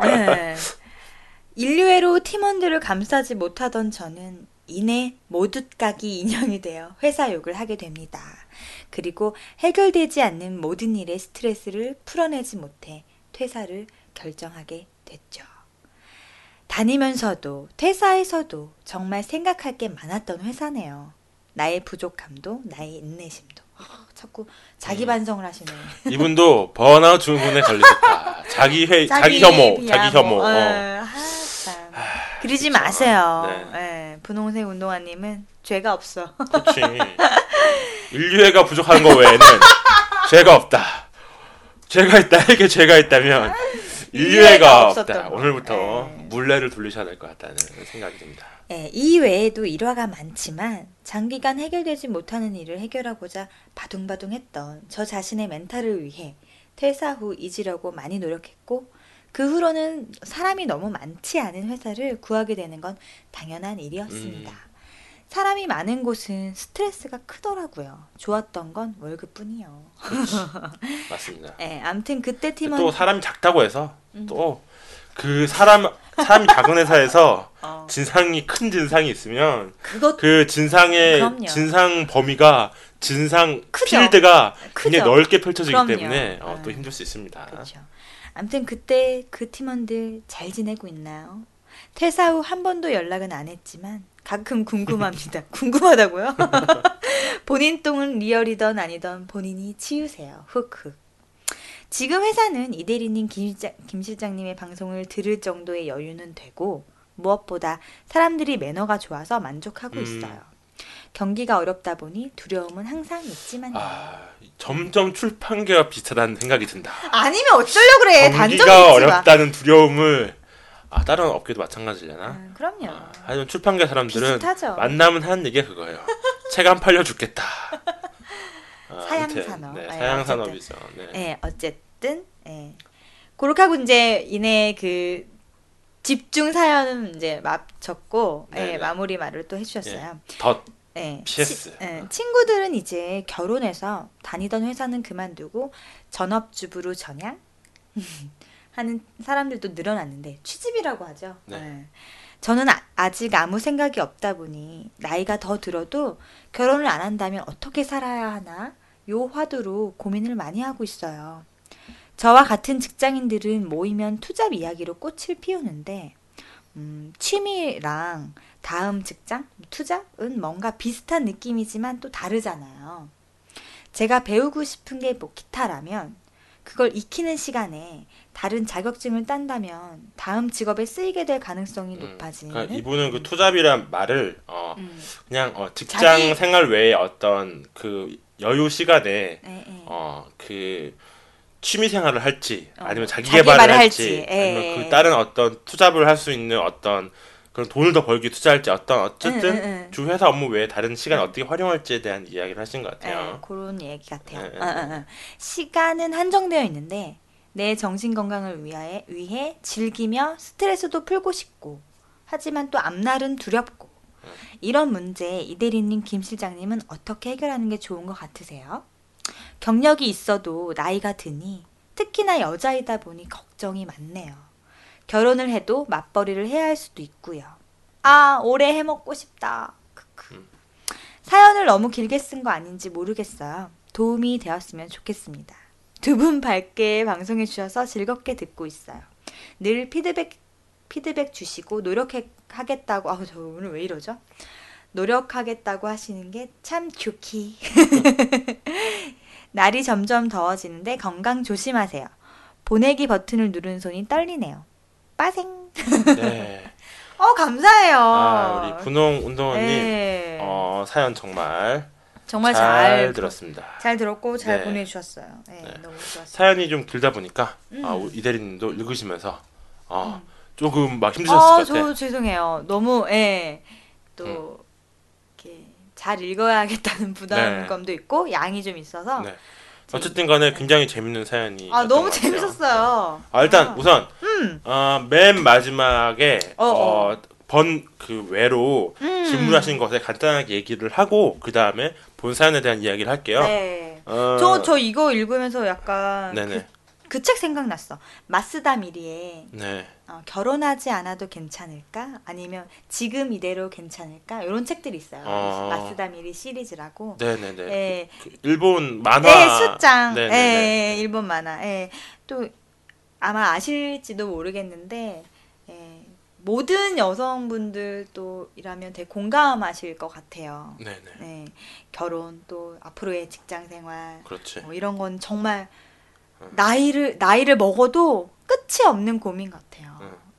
네. 인류애로 팀원들을 감싸지 못하던 저는 이내 모두까기 인형이 되어 회사 욕을 하게 됩니다. 그리고 해결되지 않는 모든 일의 스트레스를 풀어내지 못해 퇴사를 결정하게 됐죠. 다니면서도 퇴사에서도 정말 생각할 게 많았던 회사네요. 나의 부족함도 나의 인내심도. 아, 자꾸 자기 음. 반성을 하시네. 이분도 번아웃 증후군에 걸리셨다. 자기 회 자기 혐오 비하 자기 혐오. 뭐. 어. 아, 참. 그러지 그쵸. 마세요. 네. 예, 분홍색 운동화님은 죄가 없어. 그렇지. 인류애가 부족한 거 외에는 죄가 없다. 죄가 있다. 이게 죄가 있다면 인류애가 없다. 거. 오늘부터 네. 물레를 돌리셔야 될 것 같다는 생각이 듭니다. 예, 이 외에도 일화가 많지만 장기간 해결되지 못하는 일을 해결하고자 바둥바둥했던 저 자신의 멘탈을 위해 퇴사 후 잊으려고 많이 노력했고 그 후로는 사람이 너무 많지 않은 회사를 구하게 되는 건 당연한 일이었습니다. 음. 사람이 많은 곳은 스트레스가 크더라고요. 좋았던 건 월급뿐이요. 맞습니다. 예, 아무튼 그때 팀원 또 사람이 작다고 해서 음. 또그 사람 사람이 작은 회사에서 어, 진상이 큰 진상이 있으면 그것 그 진상의 그럼요. 진상 범위가 진상 크죠. 필드가 크죠. 굉장히 넓게 펼쳐지기 그럼요. 때문에 어, 또 음. 힘들 수 있습니다. 그렇죠. 아무튼 그때 그 팀원들 잘 지내고 있나요? 퇴사 후 한 번도 연락은 안 했지만 가끔 궁금합니다. 궁금하다고요? 본인 똥은 리얼이던 아니던 본인이 치우세요. 흑흑. 지금 회사는 이 대리님 김, 실장, 김 실장님의 방송을 들을 정도의 여유는 되고 무엇보다 사람들이 매너가 좋아서 만족하고 음. 있어요. 경기가 어렵다 보니 두려움은 항상 있지만요. 아, 점점 출판계와 비슷하다는 생각이 든다. 아니면 어쩌려 그래. 있지 경기가 마. 어렵다는 두려움을 아 다른 업계도 마찬가지려나? 아, 그럼요. 아, 하여튼 출판계 사람들은 비슷하죠. 만나면 하는 얘기가 그거예요. 책 안 팔려 죽겠다. 아, 사양산업. 네, 네, 사양산업이죠. 네. 예, 어쨌든, 예. 그렇게 하고 이제 이내 그 집중 사연은 이제 마쳤고, 예, 네네. 마무리 말을 또 해주셨어요. 덧 예. PS. 치- 예, 친구들은 이제 결혼해서 다니던 회사는 그만두고 전업주부로 전향 하는 사람들도 늘어났는데 취집이라고 하죠. 네. 예. 저는 아, 아직 아무 생각이 없다 보니 나이가 더 들어도 결혼을 안 한다면 어떻게 살아야 하나 요 화두로 고민을 많이 하고 있어요. 저와 같은 직장인들은 모이면 투잡 이야기로 꽃을 피우는데 음, 취미랑 다음 직장 투잡은 뭔가 비슷한 느낌이지만 또 다르잖아요. 제가 배우고 싶은 게 뭐 기타라면 그걸 익히는 시간에 다른 자격증을 딴다면 다음 직업에 쓰이게 될 가능성이 음, 높아지는. 그러니까 이분은 그 투잡이란 말을 어, 음. 그냥 어, 직장 자기- 생활 외에 어떤 그 여유 시간에 예, 예. 어그 취미 생활을 할지 어, 아니면 자기 자기 개발을 할지, 할지, 예, 아니면 예. 그 다른 어떤 투잡을 할 수 있는 어떤 그런 돈을 더 벌기 투자할지 어떤 어쨌든 응, 응, 응. 주 회사 업무 외에 다른 시간 을 어떻게 활용할지에 대한 이야기를 하신 것 같아요. 예, 그런 얘기 같아요. 예, 예, 어, 어, 어. 시간은 한정되어 있는데 내 정신 건강을 위하여, 위해 즐기며 스트레스도 풀고 싶고 하지만 또 앞날은 두렵고 음. 이런 문제 이 대리님 김 실장님은 어떻게 해결하는 게 좋은 것 같으세요? 경력이 있어도 나이가 드니 특히나 여자이다 보니 걱정이 많네요. 결혼을 해도 맞벌이를 해야 할 수도 있고요. 아, 오래 해먹고 싶다. 크크. 음. 사연을 너무 길게 쓴 거 아닌지 모르겠어요. 도움이 되었으면 좋겠습니다. 두 분 밝게 방송해 주셔서 즐겁게 듣고 있어요. 늘 피드백 피드백 주시고 노력하겠다고 아우 저 오늘 왜 이러죠? 노력하겠다고 하시는 게 참 좋기. 날이 점점 더워지는데 건강 조심하세요. 보내기 버튼을 누른 손이 떨리네요. 빠생. 네. 어 감사해요. 아, 우리 분홍 운동원님 네. 어, 사연 정말 정말 잘, 잘, 들었습니다. 잘 들었고 잘 네. 보내주셨어요. 네, 네. 너무 좋았어요. 사연이 좀 길다 보니까 음. 아, 우리 이대리님도 읽으시면서 어, 조금 막 힘드셨을 아, 것 같아. 저 죄송해요. 너무 예. 또 음. 이렇게 잘 읽어야겠다는 부담감도 있고 양이 좀 있어서 네. 어쨌든 간에 굉장히 재밌는 사연이 아 너무 재밌었어요. 아, 일단 아. 우선 음. 어, 맨 마지막에 어, 어. 번 그 외로 음. 질문하신 것에 간단하게 얘기를 하고 그 다음에 본 사연에 대한 이야기를 할게요. 네. 어, 저저 이거 읽으면서 약간 네네 그책 생각났어. 마스다 미리의 네 어, 결혼하지 않아도 괜찮을까? 아니면 지금 이대로 괜찮을까? 이런 책들이 있어요. 어. 마스다 미리 시리즈라고. 네네네 예. 그 일본 만화 네, 수장. 예, 네네네. 예, 일본 만화. 예. 또 아마 아실지도 모르겠는데 예, 모든 여성분들 또 이라면 되게 공감하실 것 같아요. 네네 네. 결혼 또 앞으로의 직장 생활 그렇지 뭐 이런 건 정말 음. 나이를 나이를 먹어도 끝이 없는 고민 같아요.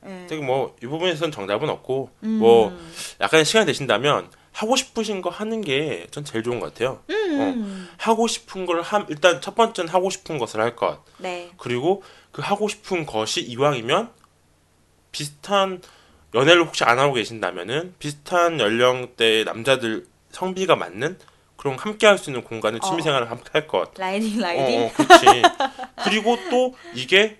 예. 되게 뭐이 부분에서는 정답은 없고 음. 뭐 약간의 시간이 되신다면 하고 싶으신 거 하는 게 전 제일 좋은 것 같아요. 음. 하고 싶은 걸 함, 일단 첫 번째는 하고 싶은 것을 할 것. 네. 그리고 그 하고 싶은 것이 이왕이면 비슷한 연애를 혹시 안 하고 계신다면은 비슷한 연령대의 남자들 성비가 맞는 그런 함께 할 수 있는 취미 어. 생활을 함께 할 것. 라이딩 라이딩. 어, 어, 그렇지. 그리고 또 이게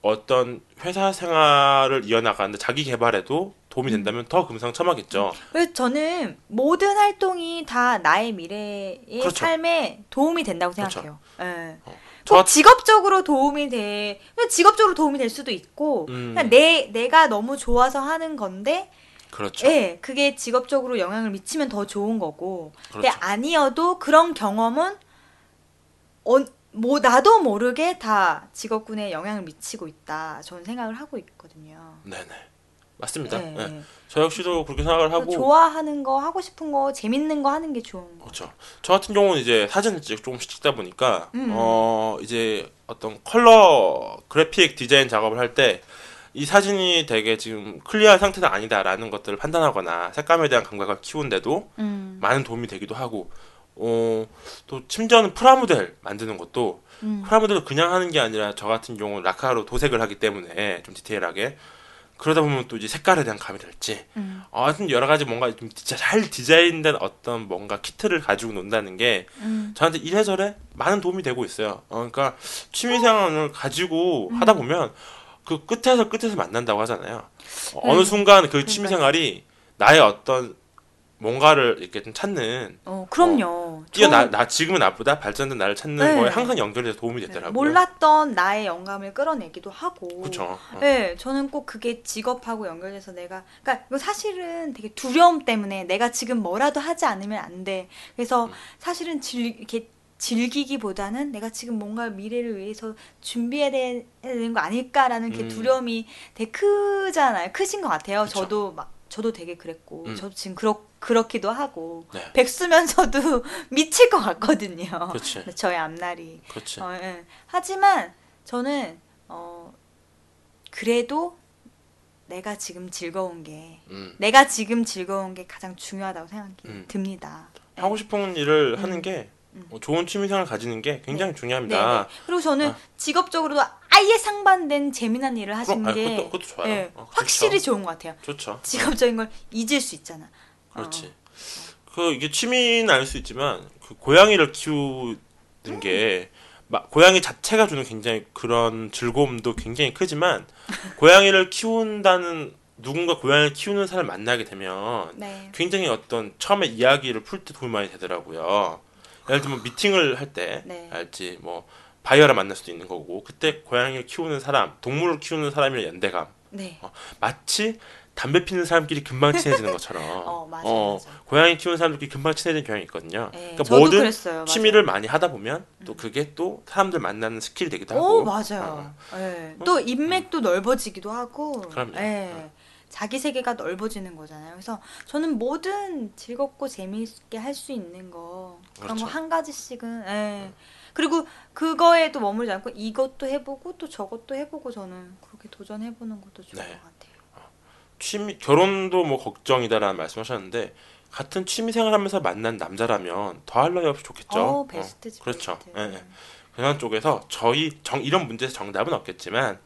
어떤 회사 생활을 이어나가는데 자기 개발에도 도움이 된다면 더 금상첨화겠죠. 그래서 저는 모든 활동이 다 나의 미래의 그렇죠. 삶에 도움이 된다고 그렇죠. 생각해요. 예. 어. 꼭저 직업적으로 도움이 돼. 그냥 직업적으로 도움이 될 수도 있고, 음. 그냥 내 내가 너무 좋아서 하는 건데, 그렇죠. 예, 그게 직업적으로 영향을 미치면 더 좋은 거고. 근데 그렇죠. 아니어도 그런 경험은 어, 뭐 나도 모르게 다 직업군에 영향을 미치고 있다. 저는 생각을 하고 있거든요. 네네. 맞습니다. 네, 네. 네. 저 역시도 그렇게 생각을 하고 좋아하는 거 하고 싶은 거 재밌는 거 하는 게 좋은 거. 그렇죠. 저 같은 경우는 이제 사진을 찍 조금씩 찍다 보니까 음. 어 이제 어떤 컬러 그래픽 디자인 작업을 할 때 이 사진이 되게 지금 clear한 상태는 아니다라는 것들을 판단하거나 색감에 대한 감각을 키우는데도 음. 많은 도움이 되기도 하고 어, 또 심지어는 프라모델 만드는 것도 음. 프라모델을 그냥 하는 게 아니라 저 같은 경우는 라카로 도색을 하기 때문에 좀 디테일하게 그러다 보면 또 이제 색깔에 대한 감이랄지 음. 어, 하여튼 여러 가지 뭔가 좀 진짜 잘 디자인된 어떤 뭔가 키트를 가지고 논다는 게 음. 저한테 이래저래 많은 도움이 되고 있어요. 어, 그러니까 취미생활을 가지고 음. 하다 보면 그 끝에서 끝에서 만난다고 하잖아요. 어, 음. 어느 순간 그 취미생활이 나의 어떤 뭔가를 이렇게 좀 찾는 어, 그럼요. 뛰어 나, 저나 지금은 나보다 발전된 나를 찾는 네. 거에 항상 연결돼서 도움이 되더라고요. 몰랐던 나의 영감을 끌어내기도 하고. 그렇죠. 어. 네, 저는 꼭 그게 직업하고 연결돼서 내가, 그러니까 이거 사실은 되게 두려움 때문에 내가 지금 뭐라도 하지 않으면 안 돼. 그래서 음. 사실은 즐, 이렇게 즐기기보다는 내가 지금 뭔가 미래를 위해서 준비해야 되는 거 아닐까라는 그 음. 두려움이 되게 크잖아요. 크신 것 같아요. 그쵸. 저도 막 저도 되게 그랬고 음. 저도 지금 그렇 그렇기도 하고 네. 백수면서도 미칠 것 같거든요. 그렇지. 저의 앞날이. 어, 예. 하지만 저는 어 그래도 내가 지금 즐거운 게 음. 내가 지금 즐거운 게 가장 중요하다고 생각이 음. 듭니다. 예. 하고 싶은 일을 음. 하는 게 음. 어, 좋은 취미생활 가지는 게 굉장히 네, 중요합니다. 네. 그리고 저는 아. 직업적으로도 아예 상반된 재미난 일을 하시는 그럼, 아, 게 그것도, 그것도 좋아요. 예, 어, 좋죠. 확실히 좋은 것 같아요. 좋죠. 직업적인 걸 잊을 수 있잖아. 어. 그렇지. 그 이게 취미는 알 수 있지만 그 고양이를 키우는 게막 고양이 자체가 주는 굉장히 그런 즐거움도 굉장히 크지만 고양이를 키운다는 누군가 고양이를 키우는 사람을 만나게 되면 네. 굉장히 어떤 처음에 이야기를 풀 때 도움이 많이 되더라고요. 예를 들면 미팅을 할때 네. 알지 뭐 바이어를 만날 수도 있는 거고 그때 고양이를 키우는 사람, 동물을 키우는 사람이랑 연대감 네. 마치 담배 피는 사람끼리 금방 친해지는 것처럼 어, 맞아요, 어, 맞아요. 고양이 키우는 사람들끼리 금방 친해지는 경향이 있거든요. 네, 그러니까 모든 그랬어요. 취미를 많이 하다 보면 또 그게 또 사람들 만나는 skill이 되기도 오 하고 맞아요. 어, 예. 또 인맥도 넓어지기도 하고. 그럼요. 예. 어. 자기 세계가 넓어지는 거잖아요. 그래서 저는 뭐든 즐겁고 재미있게 할 수 있는 거 그런 그렇죠. 거한 가지씩은. 예. 그리고 그거에 또 머물지 않고 이것도 해보고 또 저것도 해보고 저는 그렇게 도전해보는 것도 좋은 네. 것 같아요. 취미 결혼도 뭐 걱정이다라는 말씀하셨는데 같은 취미 생활하면서 만난 남자라면 더할 나위 없이 좋겠죠. 어, 베스트지. 그렇죠. 베스트. 예, 예. 그런 쪽에서 저희 정 이런 문제에서 정답은 없겠지만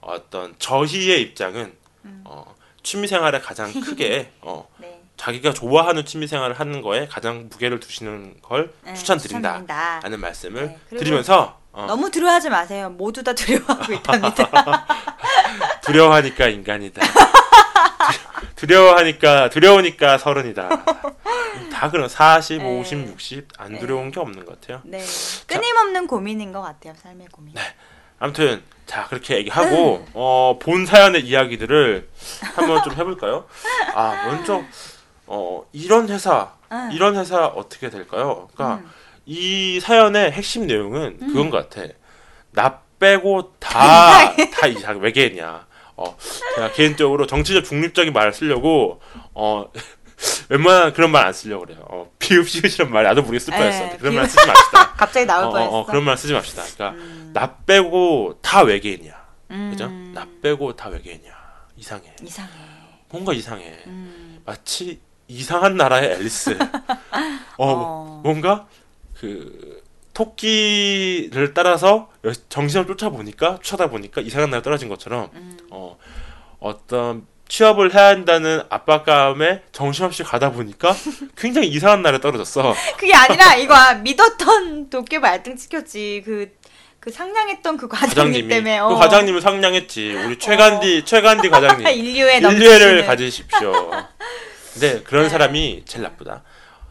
어떤 저희의 입장은 음. 어, 취미 생활에 가장 크게 어, 네. 자기가 좋아하는 취미 생활을 하는 거에 가장 무게를 두시는 걸 네, 추천드린다. 추천드린다. 라는 말씀을 네, 드리면서 어, 너무 두려워하지 마세요. 모두 다 두려워하고 있답니다. 두려워하니까 인간이다. 두려워하니까 두려우니까 서른이다. 다 그런 40, 네. 50, 60안 네. 두려운 게 없는 것 같아요. 네. 끊임없는 고민인 것 같아요. 삶의 고민. 네. 아무튼 자 그렇게 얘기하고 어, 본 사연의 이야기들을 한번 좀 해볼까요? 아 먼저 어, 이런 회사 응. 이런 회사 어떻게 될까요? 그러니까 음. 이 사연의 핵심 내용은 그건 것 같아. 나 빼고 다 다 이상 외계인이야. 어, 제가 개인적으로 정치적 중립적인 말을 쓰려고 어 웬만한 그런 말 안 쓰려고 그래요. 어, 비읍시읒이란 말 나도 모르게 쓸 네, 뻔했어. 그런 말 쓰지 맙시다. 갑자기 나올 어, 뻔했어. 어, 어, 그런 말 쓰지 맙시다. 그러니까 음. 나 빼고 다 외계인이야. 음. 그죠? 나 빼고 다 외계인이야. 이상해. 이상해. 뭔가 이상해. 음. 마치 이상한 나라의 앨리스. 어, 어. 뭔가 그 토끼를 따라서 여- 정신을 쫓아보니까 쫓아다 보니까 이상한 나라 떨어진 것처럼 음. 어 어떤 취업을 해야 한다는 압박감에 정신없이 가다 보니까 굉장히 이상한 나라에 떨어졌어. 그게 아니라 이거 아, 믿었던 도깨비 알등 시켰지. 그, 그 상냥했던 그 과장님, 때문에. 그 어. 과장님을 상냥했지. 우리 최간디 최간디 과장님 인류의 인류애를 가지십시오. 근데 그런 네. 사람이 제일 나쁘다.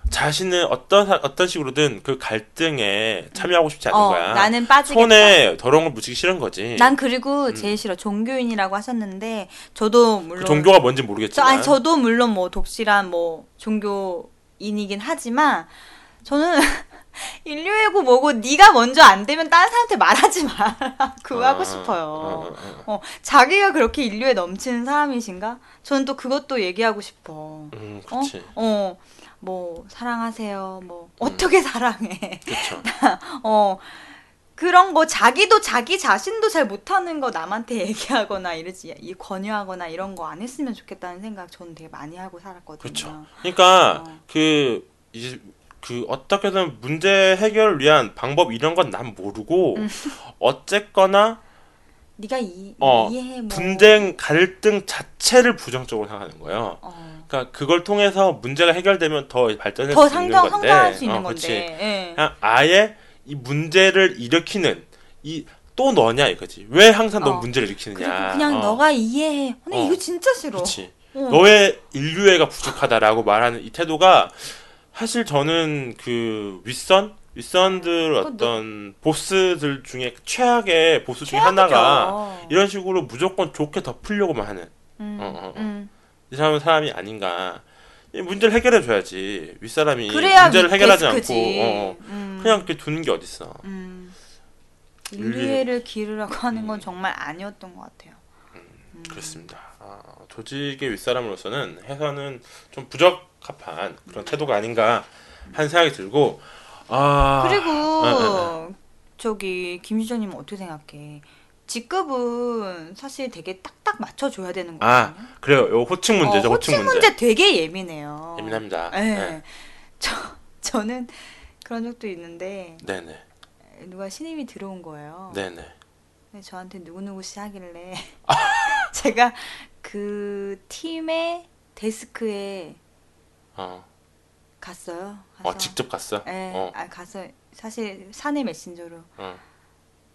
자신은 어떤 사- 어떤 식으로든 그 갈등에 참여하고 싶지 않은 어, 거야. 나는 빠지겠다. 손에 더러운 걸 묻히기 싫은 거지. 난 그리고 음. 제일 싫어 종교인이라고 하셨는데 저도 물론 그 종교가 뭔지 저, 모르겠지만 아니 저도 물론 뭐 독실한 뭐 종교인이긴 하지만 저는 인류애고 뭐고 네가 먼저 안 되면 다른 사람한테 말하지 마라 그거 어, 싶어요. 어, 어, 어. 어, 자기가 그렇게 인류에 넘치는 사람이신가? 저는 또 그것도 얘기하고 싶어. 음, 어? 그렇지. 어, 뭐, 사랑하세요. 뭐, 어떻게 사랑해. 그렇죠. 어, 그런 거, 자기도 자기 자신도 잘 못하는 거 남한테 얘기하거나 이러지, 이 권유하거나 이런 거 안 했으면 좋겠다는 생각 저는 되게 많이 하고 살았거든요. 그렇죠. 그러니까 어. 그 이제 그 어떻게든 문제 해결을 위한 방법 이런 건 난 모르고 음. 어쨌거나 네가 이, 어, 이해해, 뭐. 분쟁 갈등 자체를 부정적으로 생각하는 거예요. 어, 그러니까 그걸 통해서 문제가 해결되면 더 발전할 더수 있는 상정, 건데. 수 있는 어, 건데. 그치. 예. 그냥 아예 이 문제를 일으키는 이 또 너냐 이거지. 왜 항상 너 어. 문제를 일으키느냐. 그냥 어, 너가 이해해. 근데 어. 이거 진짜 싫어. 그렇지. 어. 너의 인류애가 부족하다라고 말하는 이 태도가 사실 저는 그 윗선 윗선들 또 어떤 보스들 중에 최악의 보스 중에 하나가 최악이죠. 이런 식으로 무조건 좋게 덮으려고만 하는 음, 어, 어, 어. 음. 이 사람은 사람이 아닌가. 이 문제를 해결해 줘야지. 윗사람이 문제를 해결하지 않고 데스크지. 어, 어. 음. 그냥 이렇게 두는 게 어딨어. 음. 인류애- 인류애를 기르라고 하는 건 음. 정말 아니었던 것 같아요. 그렇습니다. 아, 조직의 윗사람으로서는 해서는 좀 부적 합한 그런 태도가 아닌가 한 생각이 들고 아 그리고 어, 저기 김시정님 어떻게 생각해? 직급은 사실 되게 딱딱 맞춰줘야 되는 아, 거거든요. 그래요. 요 호칭 문제죠. 어, 호칭, 호칭 문제 되게 예민해요. 예민합니다. 네. 네. 저 저는 그런 적도 있는데 네네. 누가 신임이 들어온 거예요. 네네. 근데 저한테 누구누구 씨 하길래 제가 그 팀의 데스크에 어, 갔어요. 어 가서 직접 갔어. 네, 어, 아 가서 사실 사내 메신저로 어.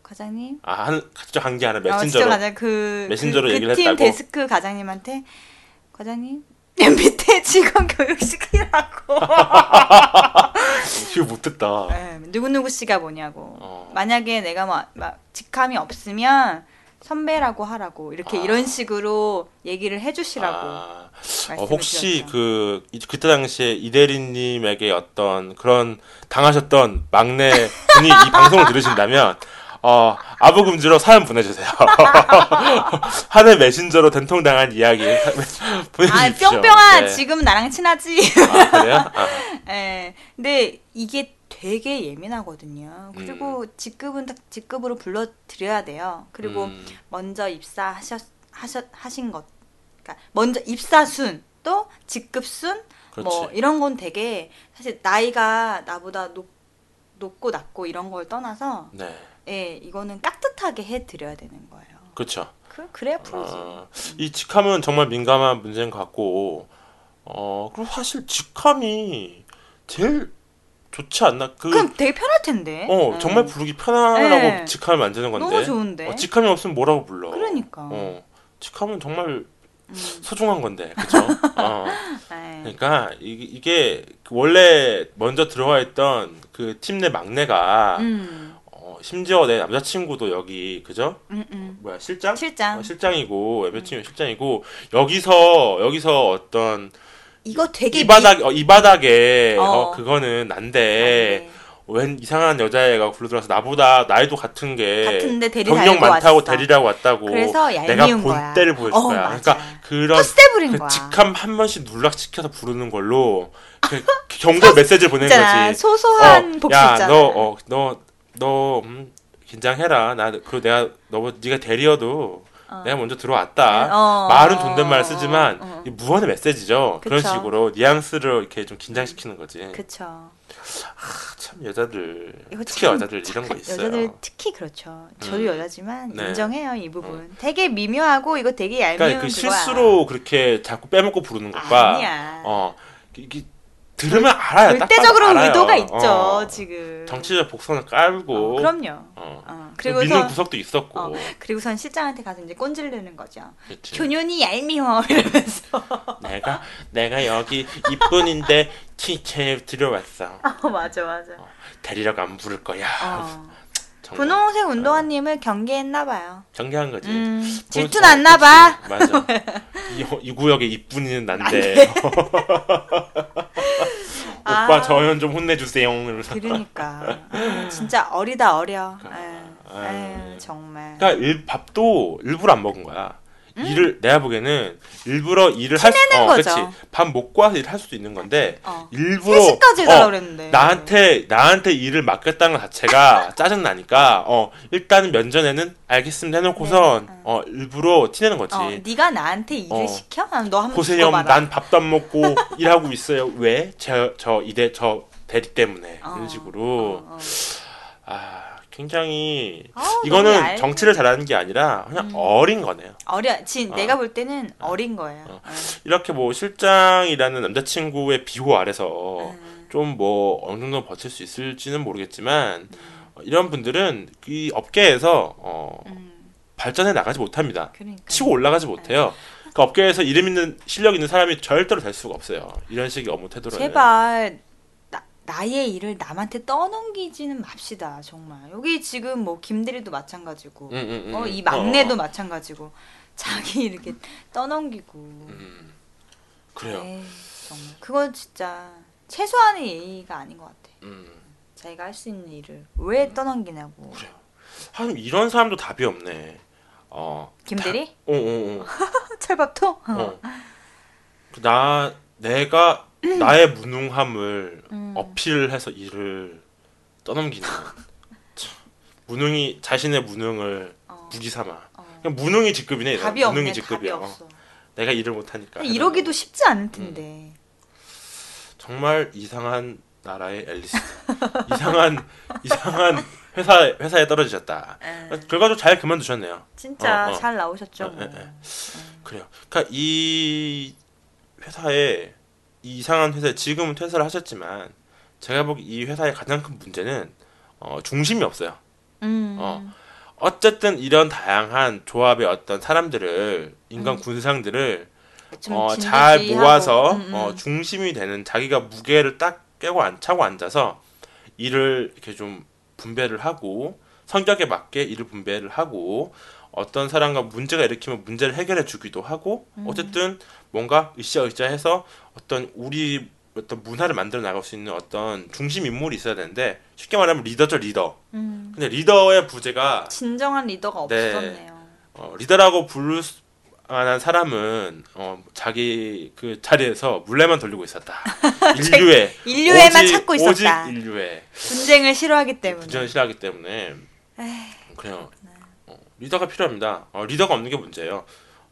과장님 아 한 직접 한 게 아니라 어, 메신저로. 가장 그 메신저로 그, 얘기를 그팀 했다고? 데스크 과장님한테 과장님 밑에 직원 교육시키라고 이거 못했다. 네, 누구누구 씨가 뭐냐고 어. 만약에 내가 막, 막 직함이 없으면 선배라고 하라고 이렇게 아. 이런 식으로 얘기를 해주시라고 아, 어, 혹시. 그 이- 그때 당시에 이대리님에게 어떤 그런 당하셨던 막내 분이 이 방송을 들으신다면 어, 아부금지로 사연 보내주세요. 한해 메신저로 된통당한 이야기 아 보내주십시오. 뿅뿅아 네. 지금 나랑 친하지 아, 그래요? 아, 예. 근데 이게 되게 예민하거든요. 그리고 음. 직급은 딱 직급으로 불러 드려야 돼요. 그리고 음, 먼저 입사하셨 하셨 하신 것. 그러니까 먼저 입사 순, 또 직급 순, 그렇지. 뭐 이런 건 되게 사실 나이가 나보다 높 높고 낮고 이런 걸 떠나서 네, 예, 이거는 깍듯하게 해 드려야 되는 거예요. 그렇죠. 그 그래야 프로지. 어, 이 직함은 정말 민감한 문제인 것 같고, 어, 그리고 사실 직함이 제일 좋지 않나? 그, 그럼 되게 편할 텐데. 어, 음. 정말 부르기 편하라고 네. 직함을 만드는 건데. 너무 좋은데. 어, 직함이 없으면 뭐라고 불러? 그러니까. 어, 직함은 정말 음. 소중한 건데, 그죠? 어, 예. 그러니까 이게, 이게 원래 먼저 들어와 있던 그 팀 내 막내가 음. 어, 심지어 내 남자친구도 여기 그죠? 음, 음. 뭐야 실장? 실장. 어, 실장이고 여자친구 실장이고 여기서 여기서 어떤 이거 되게 이 바닥 어, 이 바닥에 어. 어, 그거는 난데 네. 웬 이상한 여자애가 불러들어서 나보다 나이도 같은 게 같은데 경력 많다고 왔어. 데리라고 왔다고 그래서 내가. 본때를 보여줄 어, 거야. 맞아. 그러니까 그런 그 거야. 직함 한 번씩 눌락시켜서 부르는 걸로 그 경고 메시지를 있잖아. 거지. 소소한 복수 야, 있잖아. 너, 어, 너, 너, 음, 긴장해라. 나, 그리고 내가, 너, 네가 대리어도 어. 내가 먼저 들어왔다. 어, 말은 어, 존댓말 쓰지만, 어, 어. 이 무언의 메시지죠. 그런 그쵸. 식으로 뉘앙스를 이렇게 좀 긴장시키는 거지. 그쵸. 아, 참, 여자들, 특히 참 여자들 이런 거 있어요. 여자들 특히 그렇죠. 저도 음. 여자지만 네. 인정해요 이 부분. 되게 미묘하고 이거 되게 얄미운 그러니까 그. 실수로 그렇게 자꾸 빼먹고 부르는 것과, 아니야. 어, 이게 들으면 알아요. 절대적으로 알아요. 의도가 있죠 어. 지금. 정치적 복선을 깔고, 어, 그럼요. 어. 어, 믿는 그리고선 구석도 있었고, 어, 그리고선 실장한테 가서 이제 꼰질르는 거죠. 그치. 교년이 얄미워 이러면서. 내가 내가 여기 이쁜인데 티체 들어왔어. 어 맞아 맞아. 데리라고 안 부를 거야. 어. 분홍색 운동화님을 경계했나 봐요. 경계한 거지. 음, 그건 질투 났나 봐. 맞아. 이, 이 구역의 이쁜이는 난데. 오빠 아. 저현 좀 혼내주세요. 이러면서. 그러니까 아, 진짜 어리다 어려. 에휴, 아, 에휴, 정말. 그러니까 일, 밥도 일부러 안 먹은 거야. 일을 내가 보기에는 일부러 일을 할 수, 음. 어, 거죠. 그치. 밥 먹고 와서 일을 할 수도 있는 건데 어. 일부러 3시까지 해달라 어, 그랬는데. 나한테 나한테 일을 맡겼다는 것 자체가 짜증 나니까 어 일단은 면전에는 알겠습니다 해놓고선 네, 어. 어 일부러 티내는 거지. 어, 네가 나한테 일을 어. 시켜? 너 한번 보세요. 난 밥도 안 먹고 일하고 있어요. 왜? 저 저 이대 저 대리 때문에 어, 이런 식으로 어, 어. 아 굉장히 아우, 이거는 얄- 정치를 잘하는 게 아니라 그냥 음. 어린 거네요. 어려. 진 어. 내가 볼 때는 어 린 거예요. 어. 어. 이렇게 뭐 실장이라는 남자친구의 비호 아래서 음. 좀뭐 어느 정도 버틸 수 있을지는 모르겠지만 어, 이런 분들은 이 업계에서 어, 음, 발전해 나가지 못합니다. 그러니까. 치고 올라가지 못해요. 그 업계에서 이름 있는 실력 있는 사람이 절대로 될 수가 없어요. 이런 식의 업무 태도로는. 제발 나, 나의 일을 남한테 떠넘기지는 맙시다 정말 여기 지금 뭐 김대리도 마찬가지고 음, 음, 음. 어, 이 막내도 어, 어. 마찬가지고 자기 이렇게 떠넘기고 음, 그래요. 에이, 정말 그건 진짜 최소한의 예의가 아닌 것 같아 음. 자기가 할 수 있는 일을 왜 떠넘기냐고 그래요. 한 이런 사람도 답이 없네. 어, 김대리? 어, 어, 철밥통? 어, 어. 그나 내가 나의 무능함을 음. 어필해서 일을 떠넘기는 참, 무능이 자신의 무능을 어. 무기 삼아. 어. 그냥 무능이 직급이네. 답이 무능이 없네. 답이 직급이야. 어. 없어. 내가 일을 못하니까. 근데 이러기도 쉽지 않을 텐데. 정말 이상한 나라의 앨리스. 이상한 이상한 회사 회사에 떨어지셨다. 에, 결과적으로 잘 그만두셨네요. 진짜 어, 어. 잘 나오셨죠. 어, 뭐. 예, 예. 그래요. 그러니까 이 회사에 이 이상한 회사에 지금은 퇴사를 하셨지만 제가 보기 이 회사의 가장 큰 문제는 어, 중심이 없어요. 음. 어. 어쨌든 이런 다양한 조합의 어떤 사람들을 인간 군상들을 좀 어, 잘. 모아서 음, 음. 어, 중심이 되는 자기가 무게를 딱 깨고 안 차고 앉아서 일을 이렇게 좀 분배를 하고 성격에 맞게 일을 분배를 하고 어떤 사람과 문제가 일으키면 문제를 해결해 주기도 하고 음. 어쨌든 뭔가 으쌰으쌰 해서 어떤 우리 어떤 문화를 만들어 나갈 수 있는 어떤 중심 인물이 있어야 되는데 쉽게 말하면 리더죠 리더. 음. 근데 리더의 부재가 진정한 리더가 네. 없었네요. 어, 리더라고 부를 수- 만한 사람은 어, 자기 그 자리에서 물레만 돌리고 있었다. 인류에 인류애만 오직- 찾고 있었다. 오직 인류에 분쟁을 싫어하기 때문에. 부전을 싫어하기 때문에 에이, 그래요. 어, 리더가 필요합니다. 어, 리더가 없는 게 문제예요.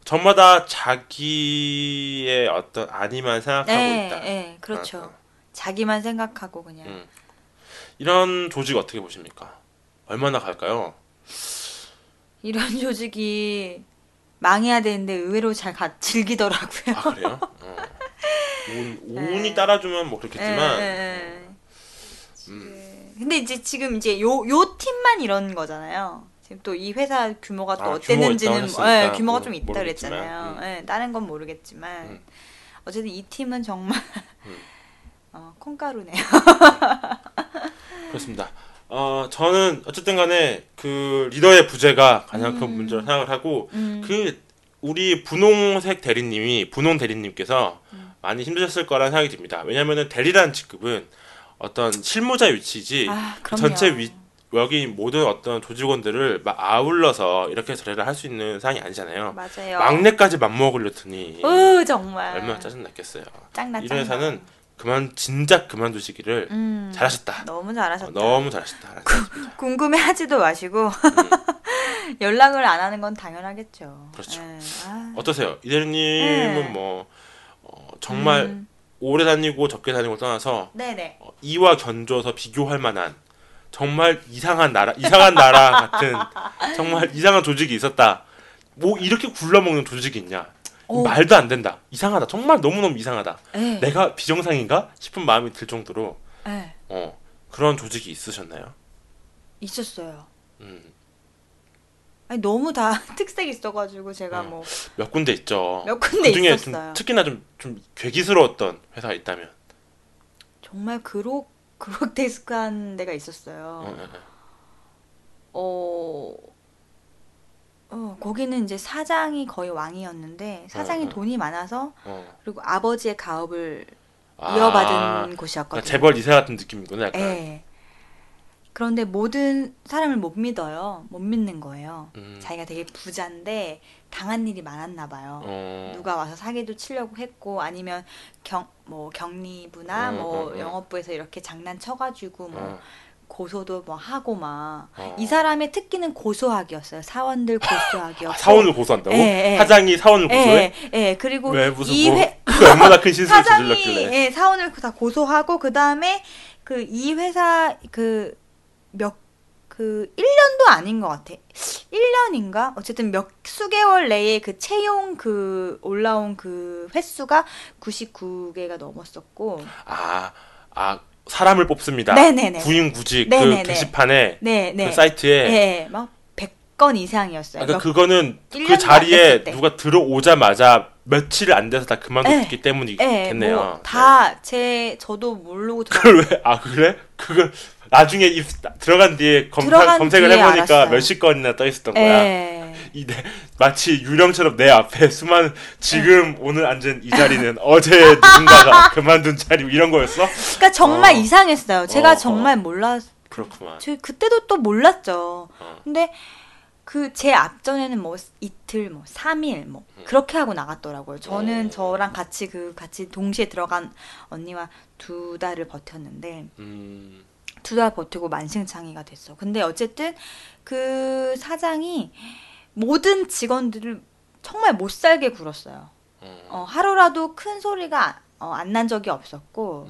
저마다 자기의 어떤 아니만 생각하고 네, 있다. 네, 그렇죠. 어, 어. 자기만 생각하고 그냥. 음. 이런 조직 어떻게 보십니까? 얼마나 갈까요? 이런 조직이 망해야 되는데 의외로 잘 가, 즐기더라고요. 아 그래요? 어. 온, 온이 네. 따라주면 뭐 그렇겠지만 예, 예, 예. 음. 네. 근데 이제 지금 이제 요, 요 팀만 이런 거잖아요. 또 이 회사 규모가 또 아, 어땠는지는 규모가 있다 예, 규모가 모르- 좀 있다 모르겠지만, 그랬잖아요. 음. 예, 다른 건 모르겠지만 음. 어쨌든 이 팀은 정말 음. 어, 콩가루네요. 그렇습니다. 어, 저는 어쨌든 간에 그 리더의 부재가 가장 큰 문제로 생각을 하고 음. 그 우리 분홍색 대리님이 분홍 대리님께서 음. 많이 힘드셨을 거라는 생각이 듭니다. 왜냐하면 대리라는 직급은 어떤 실무자 위치지 아. 전체 위 여기 모든 어떤 조직원들을 막 아울러서 이렇게 저래를 할 수 있는 상황이 아니잖아요. 맞아요. 막내까지 맘먹으려더니 으 정말 얼마나 짜증 났겠어요. 짱나 이런 짱나. 회사는 그만 진작 그만두시기를 음, 잘하셨다. 너무 잘하셨다. 어, 너무 잘하셨다. 궁금해하지도 마시고 연락을 안 하는 건 당연하겠죠. 음. 그렇죠. 예, 아, 어떠세요? 이대리님은 네. 뭐 어, 정말 음, 오래 다니고 적게 다니고 떠나서 네네. 어, 이와 견줘서 비교할 만한 정말 이상한 나라, 이상한 나라 같은 정말 이상한 조직이 있었다. 뭐 이렇게 굴러먹는 조직이 있냐? 오. 말도 안 된다. 이상하다. 정말 너무너무 이상하다. 예, 내가 비정상인가 싶은 마음이 들 정도로 예, 어, 그런 조직이 있으셨나요? 있었어요. 음, 아니 너무 다 특색 있어가지고 제가 어. 뭐몇 군데 있죠. 몇 군데 그 중에 좀 있었어요. 특히나 좀, 좀 괴기스러웠던 회사가 있다면. 정말 그록 그록데스크한 데가 있었어요. 어, 어, 어. 거기는 이제 사장이 거의 왕이었는데 사장이 어, 어. 돈이 많아서 어. 그리고 아버지의 가업을 아, 이어받은 곳이었거든요. 그러니까 재벌 이세 같은 느낌이구나 약간. 예. 그런데 모든 사람을 못 믿어요. 못 믿는 거예요. 음. 자기가 되게 부자인데 당한 일이 많았나 봐요. 어. 누가 와서 사기도 치려고 했고 아니면 경 뭐 경리부나 어, 뭐 어, 어. 영업부에서 이렇게 장난쳐가지고 뭐 어. 고소도 뭐 하고 막이 어. 사람의 특기는 고소하기였어요. 사원들 고소하기였고. 아, 사원을 고소한다고? 예, 예. 사장이 사원을 고소해? 예, 예. 그리고 왜 무슨 이 뭐 회, 그게 얼마나 큰 실수를 저질렀길래? 예, 사원을 다 고소하고 그 다음에 그 이 회사 그 몇 그 1년도 아닌 것 같아. 1년인가? 어쨌든 몇 수개월 내에 그 채용 그 올라온 그 횟수가 99개가 넘었었고. 아, 아 사람을 뽑습니다. 네네네. 구인구직 네네네. 그 게시판에 네, 네. 그 사이트에 예, 막 100건 이상이었어요. 그러니까 몇- 그거는 일그 자리에. 누가 들어오자마자 며칠 안 돼서 다 그만뒀기 예, 때문이겠네요. 뭐 다제 저도 모르고 들어 그걸 왜? 아 그래? 그걸 나중에 입 들어간 뒤에 검사, 검색을 뒤에 해보니까 알았어요. 몇십 건이나 떠 있었던 거야. 예. 이 내, 마치 유령처럼 내 앞에 수많은 지금 오늘 앉은 이 자리는 어제 누군가가 그만둔 자리 이런 거였어? 그러니까 정말 어. 이상했어요. 제가 어, 정말 몰랐 그렇구만. 저 그때도 또 몰랐죠. 어. 근데 그 제 앞전에는 뭐 이틀 뭐 3일 뭐 그렇게 하고 나갔더라고요. 저는 어. 저랑 같이 그 같이 동시에 들어간 언니와 두 달을 버텼는데 음. 두 달 버티고 만신창이가 됐어. 근데 어쨌든 그 사장이 모든 직원들을 정말 못 살게 굴었어요. 어. 어, 하루라도 큰 소리가 어, 안난 적이 없었고,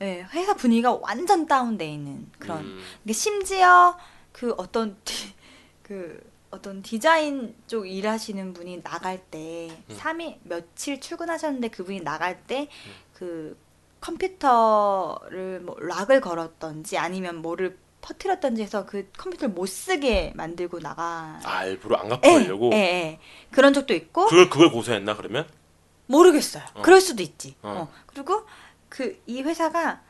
예, 회사 분위기가 완전 다운돼 있는 그런. 음. 심지어 그 어떤 디, 그 어떤 디자인 쪽 일하시는 분이 나갈 때 음. 3일 며칠 출근하셨는데 그분이 나갈 때그 컴퓨터를 뭐 락을 걸었던지 아니면 뭐를 퍼뜨렸던지 해서 그 컴퓨터를 못 쓰게 만들고 나가. 아 일부러 안 갖고 예. 예, 예. 그런 적도 있고 그걸 그걸 고소했나 그러면? 모르겠어요. 어. 그럴 수도 있지. 어. 어. 그리고 그 이 회사가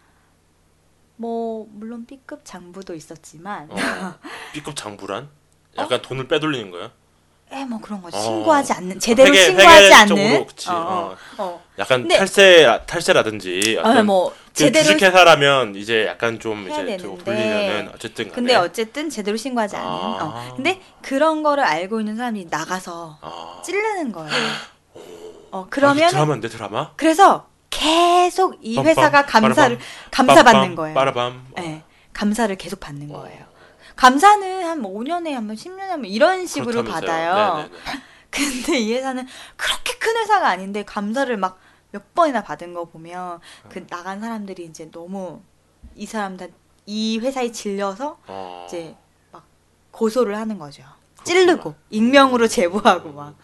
뭐 물론 B급 장부도 있었지만 어. B급 장부란? 약간 돈을 빼돌리는 거야? 에뭐 그런 거지. 어. 신고하지 않는 제대로 회계- 신고하지 않는. 그치. 어, 어. 어. 약간 근데- 탈세 탈세라든지 어, 어떤 뭐그 제대로 주식회사라면 이제 약간 좀 이제 되는데. 돌리려는 어쨌든 간에 근데 어쨌든 제대로 신고하지 않는. 아. 어. 근데 그런 거를 알고 있는 사람이 나가서 아. 찌르는 거예요. 어 아, 그러면 드라마인데 드라마? 그래서 계속 이 빰빰, 회사가 감사를 빠라밤, 감사받는 빰빰, 거예요. 빠라밤. 네, 감사를 계속 받는 어. 거예요. 감사는 한 뭐 5년에 한 번, 10년에 한 번 이런 식으로 그렇다면서요. 받아요. 네네네. 근데 이 회사는 그렇게 큰 회사가 아닌데 감사를 막 몇 번이나 받은 거 보면 그 나간 사람들이 이제 너무 이 사람들 이 회사에 질려서 어. 이제 막 고소를 하는 거죠. 찌르고 익명으로 제보하고 막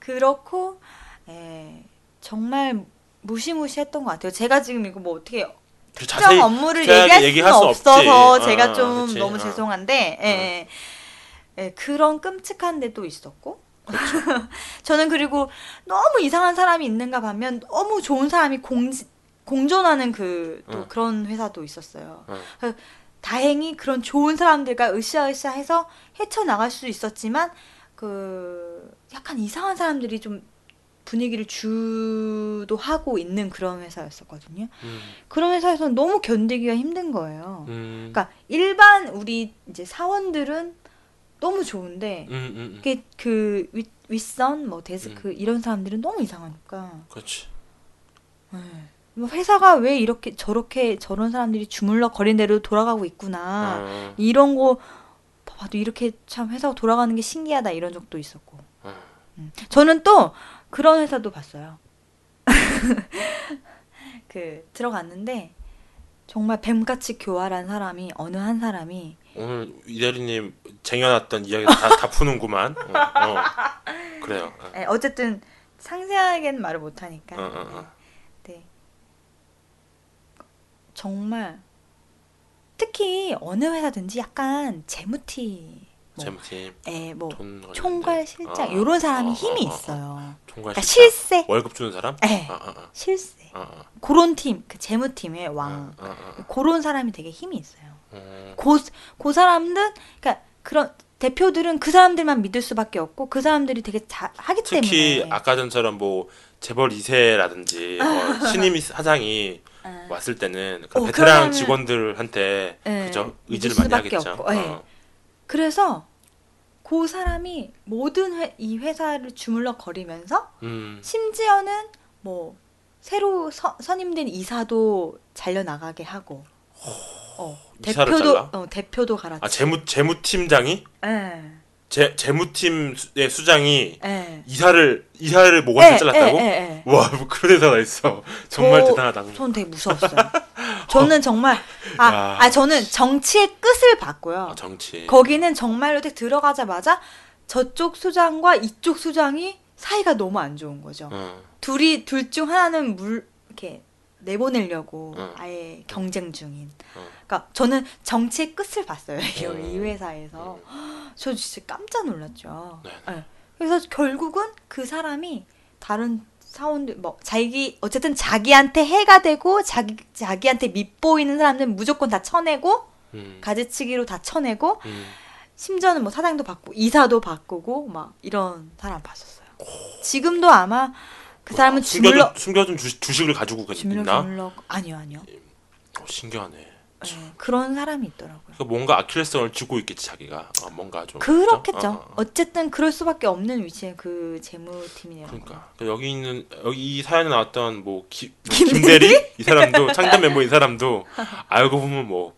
그렇고 에, 정말 무시무시했던 것 같아요. 제가 지금 이거 뭐 어떻게 그 특정 업무를 얘기할 얘기할 수는 수 없지. 없어서 아, 제가 좀 그치. 너무 아. 죄송한데 예, 예. 예, 그런 끔찍한 데도 있었고 저는 그리고 너무 이상한 사람이 있는가 하면 너무 좋은 사람이 공 공존하는 그또 응. 그런 회사도 있었어요. 다행히 그런 좋은 사람들과 으쌰으쌰해서 헤쳐 나갈 수 있었지만 그 약간 이상한 사람들이 좀 분위기를 주도하고 있는 그런 회사였었거든요. 음, 그런 회사에서는 너무 견디기가 힘든 거예요. 음, 그러니까 일반 우리 이제 사원들은 너무 좋은데 음, 음, 음. 이게 그 윗, 윗선 뭐 데스크 이런 사람들은 너무 이상하니까 그렇지. 네. 뭐 회사가 왜 이렇게 저렇게 저런 사람들이 주물러 거린 대로 돌아가고 있구나 어, 이런 거 봐도 이렇게 참 회사가 돌아가는 게 신기하다 이런 적도 있었고 어. 음. 저는 또 그런 회사도 봤어요. 그 들어갔는데 정말 뱀같이 교활한 사람이 어느 한 사람이 오늘 이대리님 쟁여놨던 이야기 다, 다 푸는구만. 어, 어. 그래요. 어. 에, 어쨌든 상세하게는 말을 못 하니까. 어, 어, 어. 네. 정말 특히 어느 회사든지 약간 재무팀, 뭐, 재무팀 에, 뭐돈 관련된- 총괄 실장 어, 이런 사람이 어, 힘이 어, 어, 어. 있어요. 총괄 그러니까. 실세, 월급 주는 사람? 에, 아, 아, 아. 실세. 아, 아. 그런 팀, 그 재무팀의 왕. 아, 아, 아. 그런 사람이 되게 힘이 있어요. 어, 그, 그 사람들, 그러니까 그런 대표들은 그 사람들만 믿을 수밖에 없고 그 사람들이 되게 잘 하기 특히 때문에. 아까 전처럼 뭐 재벌 2세라든지 어, 신임 사장이 아. 왔을 때는 그 어, 베테랑 직원들한테 예, 그죠 의지를 많이 하겠죠. 예. 어. 그래서 그 사람이 모든 회, 이 회사를 주물러 거리면서 음, 심지어는 뭐 새로 서, 선임된 이사도 잘려 나가게 하고, 어, 대표도 잘라? 어, 대표도 갈아치. 아 재무 재무 팀장이 예, 재 재무팀의 수장이 예. 이사를 이사를 목을 잘랐다고? 예, 예, 예. 와, 뭐 그런 회사가 있어. 정말 저- 대단하다. 저는 되게 무서웠어요. 저는 정말 아, 야. 아 저는 정치의 끝을 봤고요. 아, 정치. 거기는 정말로 딱 들어가자마자 저쪽 수장과 이쪽 수장이 사이가 너무 안 좋은 거죠. 어, 둘이 둘 중 하나는 물 이렇게 내보내려고 어. 아예 경쟁 중인. 어. 그러니까 저는 정치의 끝을 봤어요. 이- 어. 이 회사에서 저 진짜 깜짝 놀랐죠. 네. 네. 그래서 결국은 그 사람이 다른 사원들 뭐 자기 어쨌든 자기한테 해가 되고 자기 자기한테 밉보이는 사람들은 무조건 다 쳐내고 음, 가지치기로 다 쳐내고 음. 심지어는 뭐 사장도 바꾸고 이사도 바꾸고 막 이런 사람 봤었어요. 지금도 아마 그 사람은 와, 주물러 숨겨둔, 숨겨둔 주식, 주식을 가지고 있나? 주물러 아니요 아니요. 어, 신기하네. 네, 그런 사람이 있더라고요. 그러니까 뭔가 아킬레스건을 쥐고 있겠지 자기가 어, 뭔가 좀 그렇겠죠. 그죠? 어, 어, 어. 어 쨌든 그럴 수밖에 없는 위치에 그 재무팀이네요. 그러니까 여기 있는 여기 이 사연에 나왔던 뭐, 기, 뭐 김대리 이 사람도 창단 멤버인 사람도 알고 보면 뭐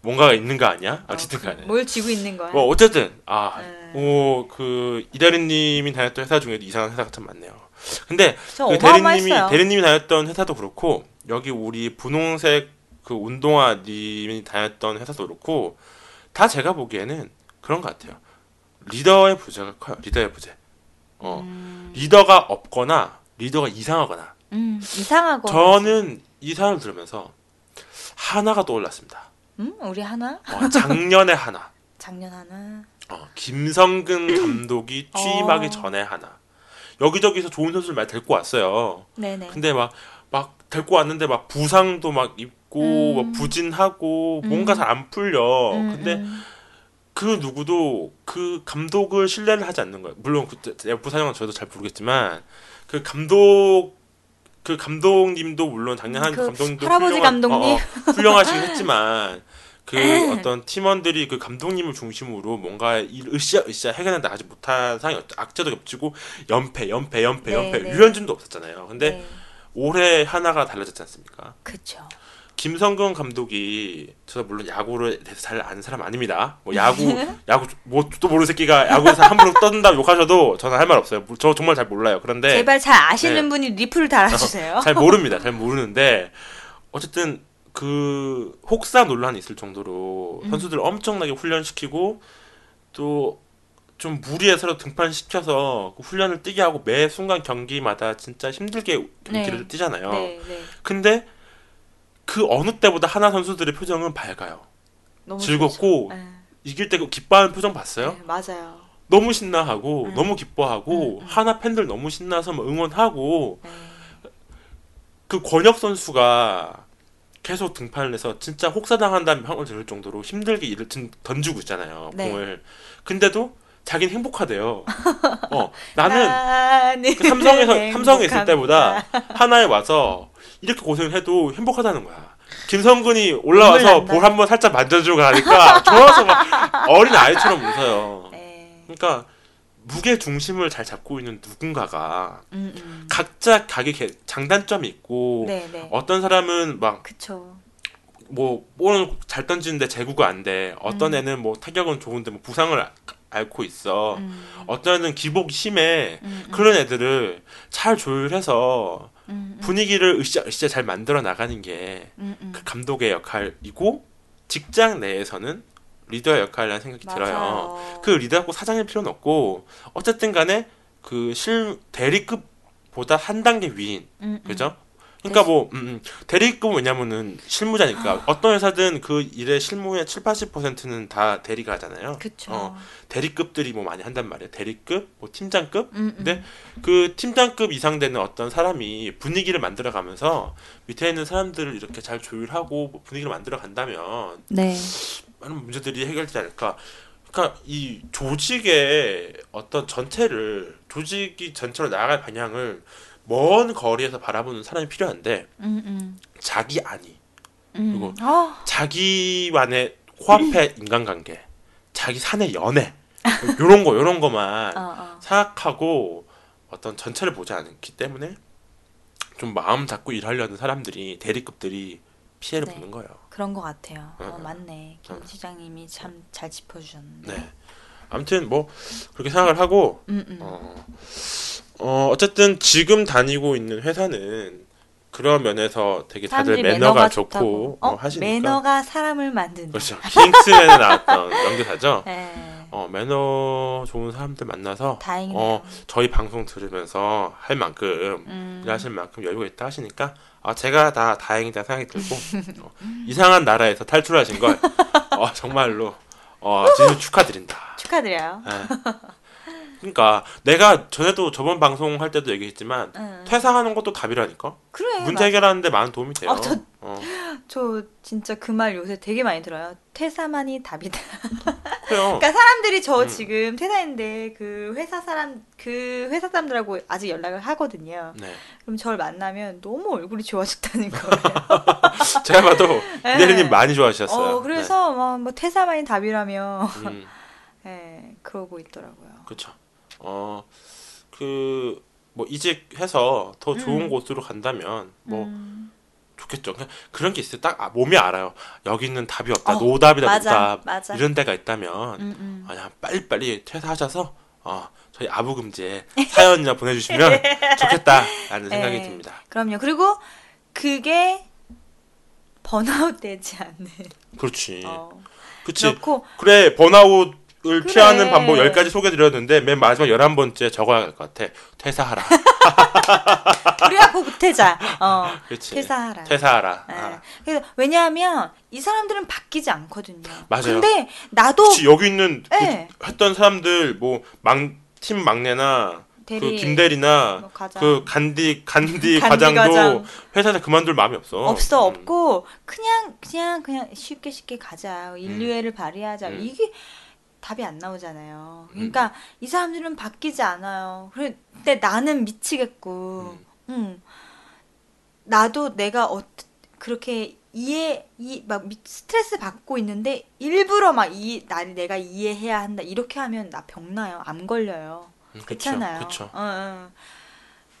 뭔가가 있는 거 아니야? 어쨌든 간에 뭘 쥐고 있는 거야? 뭐 어쨌든 아, 네. 아오그 이대리님이 다녔던 회사 중에도 이상한 회사가 참 많네요. 근데 저그 대리님이. 대리님이 다녔던 회사도 그렇고 여기 우리 분홍색 그 운동화 님이 다녔던 회사도 그렇고 다 제가 보기에는 그런 것 같아요. 리더의 부재가 커요. 리더의 부재. 어 음, 리더가 없거나 리더가 이상하거나. 음, 이상하고. 저는 이 사연을 들으면서 하나가 떠올랐습니다. 음, 우리 하나? 어, 작년에 하나. 작년 하나. 어, 김성근 감독이 취임하기 어. 전에 하나. 여기저기서 좋은 선수를 많이 데리고 왔어요. 네네. 근데 막, 막 데리고 왔는데 막 부상도 막 입 고, 음. 막 부진하고, 음. 뭔가 잘 안 풀려. 음, 근데 음. 그 누구도 그 감독을 신뢰를 하지 않는 거예요. 물론 그때 F 사정은 저도 잘 모르겠지만, 그 감독, 그 감독님도 물론 작년 한그 감독님도 할아버지 훌륭한- 감독님? 어, 어, 훌륭하시긴 했지만, 그 어떤 팀원들이 그 감독님을 중심으로 뭔가 일 으쌰으쌰 해결해 나가지 못한 상황이 었죠 악재도 겹치고 연패, 연패, 연패, 네, 연패 네. 유연준도 없었잖아요. 근데 네. 올해 하나가 달라졌지 않습니까? 그쵸. 김성근 감독이 저 물론 야구를 대해서 잘 아는 사람 아닙니다. 뭐 야구 야구 뭐 또 모르는 새끼가 야구에서 함부로 떠든다 욕하셔도 저는 할 말 없어요. 저 정말 잘 몰라요. 그런데 제발 잘 아시는 네. 분이 리플을 달아주세요. 잘 모릅니다. 잘 모르는데 어쨌든 그 혹사 논란이 있을 정도로 음. 선수들 엄청나게 훈련시키고 또 좀 무리해서 등판시켜서 그 훈련을 뛰게 하고 매 순간 경기마다 진짜 힘들게 경기를 네. 뛰잖아요. 네, 네. 근데 그 어느 때보다 하나 선수들의 표정은 밝아요. 너무 즐겁고. 네. 이길 때그 기뻐하는 표정 봤어요? 네, 맞아요. 너무 신나하고 음. 너무 기뻐하고 음, 음. 하나 팬들 너무 신나서 막 응원하고 네. 그 권혁 선수가 계속 등판을 해서 진짜 혹사당한다는 평을 들을 정도로 힘들게 일을 든- 던지고 있잖아요 네. 공을 근데도 자기는 행복하대요 어 나는 그 삼성에서 행복합니다. 삼성에 있을 때보다 하나에 와서 이렇게 고생을 해도 행복하다는 거야 김성근이 올라와서. 볼 한번 살짝 만져주고 가니까 좋아서 막 어린 아이처럼 웃어요 네. 그러니까 무게 중심을 잘 잡고 있는 누군가가 음, 음. 각자 각의 개- 장단점이 있고 네, 네. 어떤 사람은 막 그쵸. 뭐 볼은 잘 던지는데 제구가 안 돼. 어떤 음. 애는 뭐 타격은 좋은데 뭐 부상을 아- 앓고 있어. 음, 어떤 애는 기복이 심해. 음, 음, 그런 애들을 잘 조율해서 음, 음, 분위기를 으쌰 으쌰 잘 만들어 나가는 게그 음, 음. 감독의 역할이고 직장 내에서는 리더의 역할이라는 생각이 들어요. 맞아요. 그 리더가 꼭 사장일 필요는 없고 어쨌든 간에 그 실 대리급보다 한 단계 위인. 그죠? 그러니까 뭐 음, 음. 대리급은 왜냐면은 실무자니까 어떤 회사든 그 일의 실무의 7, 80%는 다 대리가 하잖아요. 그쵸. 어, 대리급들이 뭐 많이 한단 말이에요. 대리급, 뭐 팀장급. 음, 음. 근데 그 팀장급 이상 되는 어떤 사람이 분위기를 만들어 가면서 밑에 있는 사람들을 이렇게 잘 조율하고 뭐 분위기를 만들어 간다면 네. 많은 문제들이 해결되지 않을까. 그러니까 이 조직의 어떤 전체를 조직이 전체로 나아갈 방향을 먼 거리에서 바라보는 사람이 필요한데 음, 음. 자기 아니 음. 그리고 어, 자기만의 코앞의 인간관계 자기 사내 연애 요런 거 요런 거만 어, 어. 생각하고 어떤 전체를 보지 않기 때문에 좀 마음 잡고 일하려는 사람들이 대리급들이 피해를 네. 보는 거예요. 그런 것 같아요. 어, 어. 맞네. 김 어. 시장님이 참 잘 짚어주셨는데. 네. 아무튼 뭐 그렇게 생각을 하고 음, 음. 어, 어 어쨌든 지금 다니고 있는 회사는 그런 면에서 되게 다들 매너가, 좋다고. 좋고 어, 어, 하시니까 매너가 사람을 만든다. 그렇죠. 킹스맨에 나왔던 연기사죠. 네. 어 매너 좋은 사람들 만나서 다행이네요. 어 저희 방송 들으면서 할 만큼 음. 일하실 만큼 여유가 있다 하시니까 아 제가 다 다행이다 생각이 들고 어, 이상한 나라에서 탈출하신 걸 어, 정말로 어, 진짜 축하드린다. 축하드려요. 예. 그러니까 내가 전에도 저번 방송 할 때도 얘기했지만 응. 퇴사하는 것도 답이라니까. 그래. 문제 해결하는데 많은 도움이 돼요. 어, 저- 어, 저 진짜 그 말 요새 되게 많이 들어요. 퇴사만이 답이다. 그래요. 그러니까 사람들이 저 음. 지금 퇴사했는데 그 회사 사람 그 회사 사람들하고 아직 연락을 하거든요. 네. 그럼 저를 만나면 너무 얼굴이 좋아졌다는 거예요. 제가 봐도 네. 이대리님 많이 좋아하셨어요. 어, 그래서 막뭐 퇴사만이 답이라며 네. 음, 예, 그러고 있더라고요. 그렇죠. 어, 그, 뭐, 이직해서 더 좋은 음. 곳으로 간다면, 뭐, 음. 좋겠죠. 그냥 그런 게 있어요. 딱 아, 몸이 알아요. 여기는 답이 없다. 어, 노답이다, 맞아, 노답. 맞아. 이런 데가 있다면, 음, 음. 아, 그냥 빨리빨리 퇴사하셔서, 어, 저희 아부금지에 사연이나 보내주시면 좋겠다라는 생각이 예. 듭니다. 그럼요. 그리고 그게 번아웃 되지 않는. 그렇지. 어. 그렇고 그래, 번아웃 을 그래. 피하는 방법 10가지 소개드렸는데, 맨 마지막 11번째 적어야 할 것 같아. 퇴사하라. 우리가 고태자. 어. 그렇지. 퇴사하라. 퇴사하라. 예. 아. 그래서 왜냐하면 이 사람들은 바뀌지 않거든요. 맞아요. 근데 나도 그치, 여기 있는 그 네. 했던 사람들 뭐막팀 막내나 그 대리 김대리나 뭐 그 간디 간디 간디 과장도 과장. 회사에서 그만둘 마음이 없어. 없어 음. 없고 그냥 그냥 그냥 쉽게 쉽게 가자 인류애를 발휘하자 음. 이게 답이 안 나오잖아요. 그러니까 이 사람들은 바뀌지 않아요. 근데 나는 미치겠고, 음. 음. 나도 내가 어, 그렇게 이해 이막 스트레스 받고 있는데 일부러 막이 나를 내가 이해해야 한다 이렇게 하면 나 병나요. 암 걸려요. 음, 그쵸, 그렇잖아요. 그쵸. 어, 어.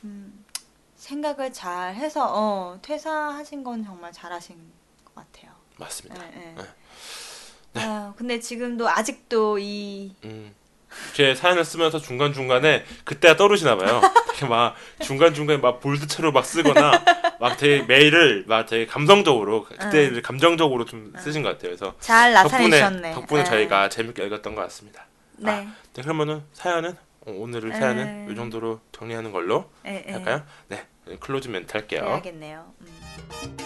음, 생각을 잘 해서 어, 퇴사하신 건 정말 잘하신 것 같아요. 맞습니다. 예, 예. 네. 아유, 근데 지금도 아직도 이 음. 제 사연을 쓰면서 중간 중간에 그때가 떠오르시나 봐요. 막 중간 중간에 막 볼드체로 막 쓰거나 막 되게 메일을 막 되게 감성적으로 그때 감정적으로 좀 쓰신 것 같아요. 그래서 잘 덕분에 나타내셨네. 덕분에 예. 저희가 재밌게 읽었던 것 같습니다. 네. 아, 네, 그러면은 사연은 어, 오늘의 에. 사연은 이 정도로 정리하는 걸로 예, 예. 할까요? 네, close 멘트 할게요. 해야겠네요. 음.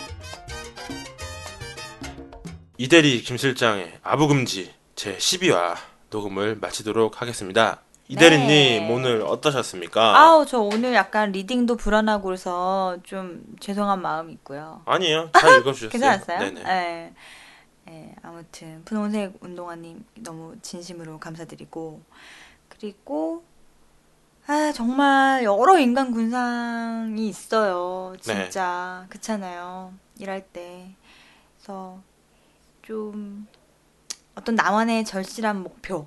이대리 김 실장의 아부금지 제 12화 녹음을 마치도록 하겠습니다. 이대리님 네. 오늘 어떠셨습니까? 아우 저 오늘 약간 reading도 불안하고 그래서 좀 죄송한 마음이 있고요. 아니에요. 잘 읽어주셨어요. 괜찮았어요? 네네. 네. 네, 아무튼 분홍색 운동화님 너무 진심으로 감사드리고 그리고 아 정말 여러 인간 군상이 있어요. 네. 진짜 그렇잖아요. 일할 때 그래서 좀 어떤 나만의 절실한 목표가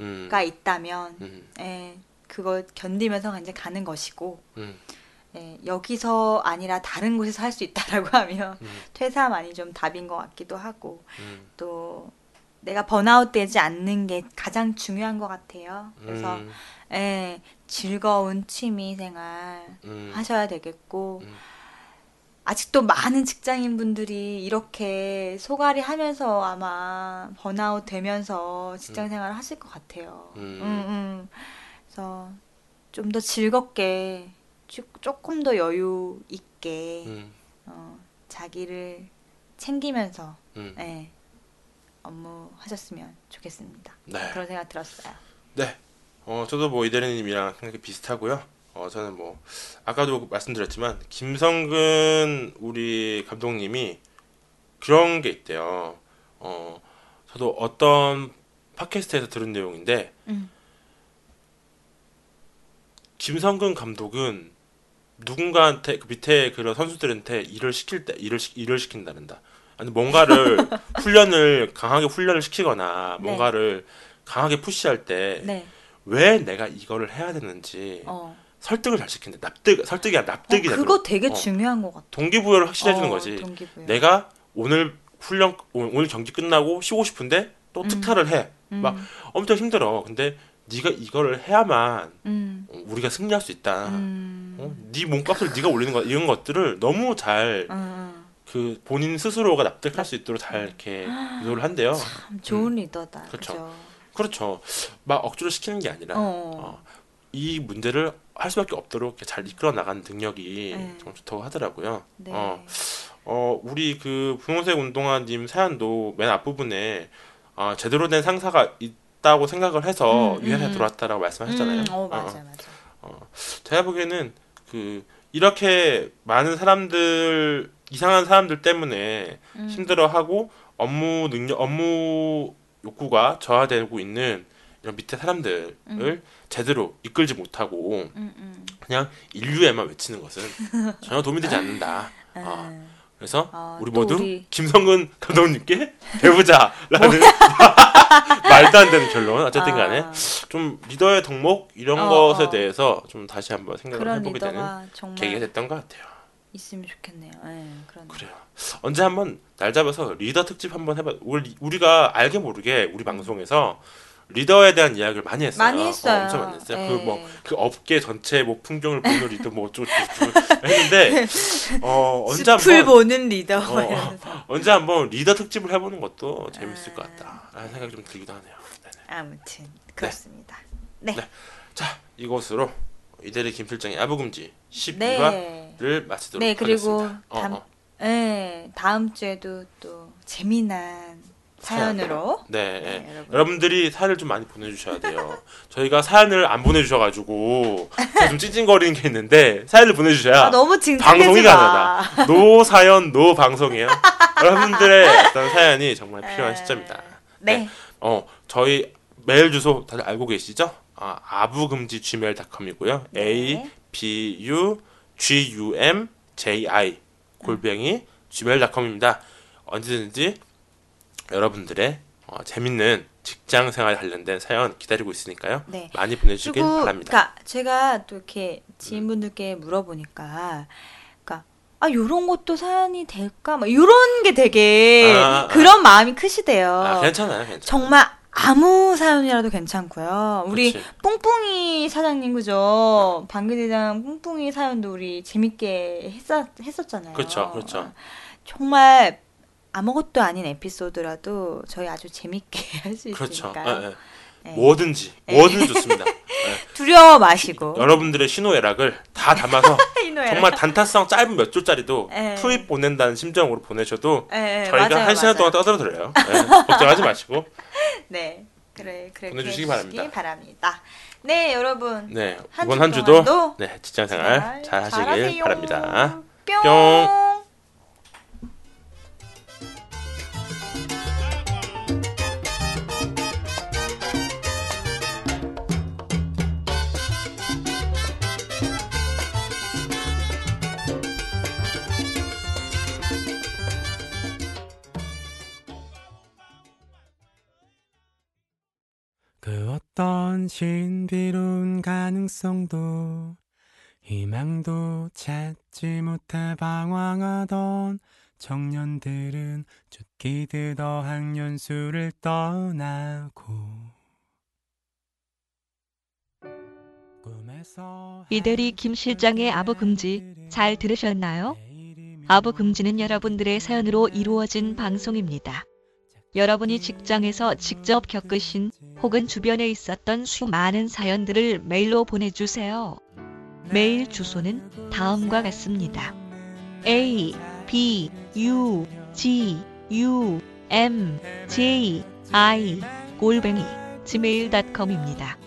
음, 있다면 음, 예, 그걸 견디면서 이제 가는 것이고 음, 예, 여기서 아니라 다른 곳에서 할 수 있다라고 하면 음, 퇴사만이 좀 답인 것 같기도 하고 음, 또 내가 번아웃 되지 않는 게 가장 중요한 것 같아요. 그래서 음, 예, 즐거운 취미 생활 음, 하셔야 되겠고 음. 아직도 많은 직장인 분들이 이렇게 소갈이 하면서 아마 번아웃 되면서 직장 생활을 하실 것 같아요. 음. 음, 음. 그래서 좀 더 즐겁게 조- 조금 더 여유 있게 음, 어, 자기를 챙기면서 음. 예, 업무 하셨으면 좋겠습니다. 네. 그런 생각 들었어요. 네. 어, 저도 뭐 이대리님이랑 생각이 비슷하고요. 어, 저는 뭐 아까도 말씀드렸지만 김성근 우리 감독님이 그런 게 있대요. 어, 저도 어떤 팟캐스트에서 들은 내용인데 음. 김성근 감독은 누군가한테 그 밑에 그런 선수들한테 일을 시킬 때 일을 시, 일을 시킨다는다. 아니 뭔가를 훈련을 강하게 훈련을 시키거나 네. 뭔가를 강하게 푸시할 때 네. 왜 내가 이거를 해야 되는지 어. 설득을 잘 시킨다. 납득 설득이 아니라 어, 납득이 그거 되게 어. 중요한 것 같아. 동기부여를 확실해 주는 어, 거지. 동기부여. 내가 오늘 훈련 오늘 경기 끝나고 쉬고 싶은데 또 음. 특타를 해. 음, 막 엄청 힘들어. 근데 네가 이거를 해야만 음, 우리가 승리할 수 있다. 음, 어? 네 몸값을 네가 올리는 거 이런 것들을 너무 잘그 음, 본인 스스로가 납득할 수 있도록 잘 이렇게 유도를 한대요. 참 좋은 리더다. 음. 그쵸. 그죠? 그렇죠. 막 억지로 시키는 게 아니라 어. 어, 이 문제를 할 수밖에 없도록 잘 이끌어 나가는 능력이 네. 정말 좋다고 하더라고요. 네. 어, 어, 우리 그 분홍색 운동화님 사연도 맨 앞부분에 아, 제대로 된 상사가 있다 들어왔다고 생각을 해서 음, 이 회사에 음. 들어왔다라고 말씀하셨잖아요. 음, 어, 어, 맞아요, 맞아요. 제가 보기에는 그 이렇게 많은 사람들 이상한 사람들 때문에 음. 힘들어하고 업무 능력 업무 욕구가 저하되고 있는 이런 밑에 사람들을 음. 제대로 이끌지 못하고 음, 음. 그냥 인류에만 외치는 것은 전혀 도움이 되지 않는다. 어, 음. 그래서 어, 우리 또 모두 우리- 김성근 감독님께 배우자라는 말도 안 되는 결론 어쨌든 간에 아, 좀 리더의 덕목 이런 어, 것에 어. 대해서 좀 다시 한번 생각을 해보게 되는 계기가 됐던 것 같아요. 있으면 좋겠네요. 예, 그런. 그래요. 언제 한번 날 잡아서 리더 특집 한번 해봐. 우리 우리가 알게 모르게 우리 방송에서 리더에 대한 이야기를 많이 했어요. 많이 했어요. 어, 엄청 많이 했어요. 예. 그뭐 그 업계 전체 뭐 풍경을 보는 리더 뭐 어쩌고 저쩌고 했는데 어 언제 한번 보는 리더. 어, 이러면서. 언제 한번 리더 특집을 해보는 것도 재밌을 것 같다라는 생각이 좀 들기도 하네요. 네네. 아무튼 그렇습니다. 자 이것으로 이대리 김 필장의 아부금지 12화를 네. 마치도록 네, 그리고 하겠습니다. 어, 다음- 어. 네, 다음 주에도 또 재미난 사연으로 네, 네, 네. 여러분. 여러분 들이 사연을 좀 많이 보내주셔야 돼요. 저희가 사연을 안 보내주셔가지고 좀 찡찡거리는 게 있는데 사연을 보내주셔야 아, 너무 방송이. 가능하다. no 사연 no 방송이에요. 여러분들의 어떤 사연이 정말 필요한 에, 시점이다. 네. 어 저희 메일 주소 다들 알고 계시죠? 아, 아부금지 gmail.com이고요. 네. a b u g u m j i 골뱅이 gmail.com입니다. 언제든지 여러분들의 어, 재밌는 직장 생활 관련된 사연 기다리고 있으니까요. 네. 많이 보내주시길 그리고 바랍니다. 그러니까 제가 또 이렇게 지인분들께 물어보니까 그러니까 아 요런 것도 사연이 될까? 막 요런 게 되게 아, 아. 그런 마음이 크시대요. 아, 괜찮아요, 괜찮아요. 정말 아무 사연이라도 괜찮고요. 우리 그치. 뿡뿡이 사장님 그죠? 방귀대장 뿡뿡이 사연도 우리 재밌게 했었, 했었잖아요. 그렇죠, 그렇죠. 정말 아무것도 아닌 에피소드라도 저희 아주 재밌게 할수 그렇죠. 있으니까요. 예, 예. 네. 뭐든지, 뭐든지 좋습니다. 예. 두려워 마시고 여러분들의 신호애락을 다 담아서. 정말 단타성 짧은 몇 줄짜리도 예. 투입 보낸다는 심정으로 보내셔도 저희가 맞아요, 한 시간 맞아요. 동안 떠들어드려요. 예, 걱정하지 마시고. 네, 그래 그렇게 보내주시기 바랍니다. 바랍니다. 네, 여러분 네, 한 이번 주한 주도 네, 직장생활 잘 하시길 잘하세요. 바랍니다. 뿅. 뿅. 어떤 신비로운 가능성도 희망도 찾지 못해 방황하던 청년들은 쫓기듯 어학연수를 떠나고 이대리 김 실장의 아부 금지 잘 들으셨나요? 아부 금지는 여러분들의 사연으로 이루어진 방송입니다. 여러분이 직장에서 직접 겪으신 혹은 주변에 있었던 수많은 사연들을 메일로 보내주세요. 메일 주소는 다음과 같습니다. a b u g u m j i 골뱅이 gmail.com입니다.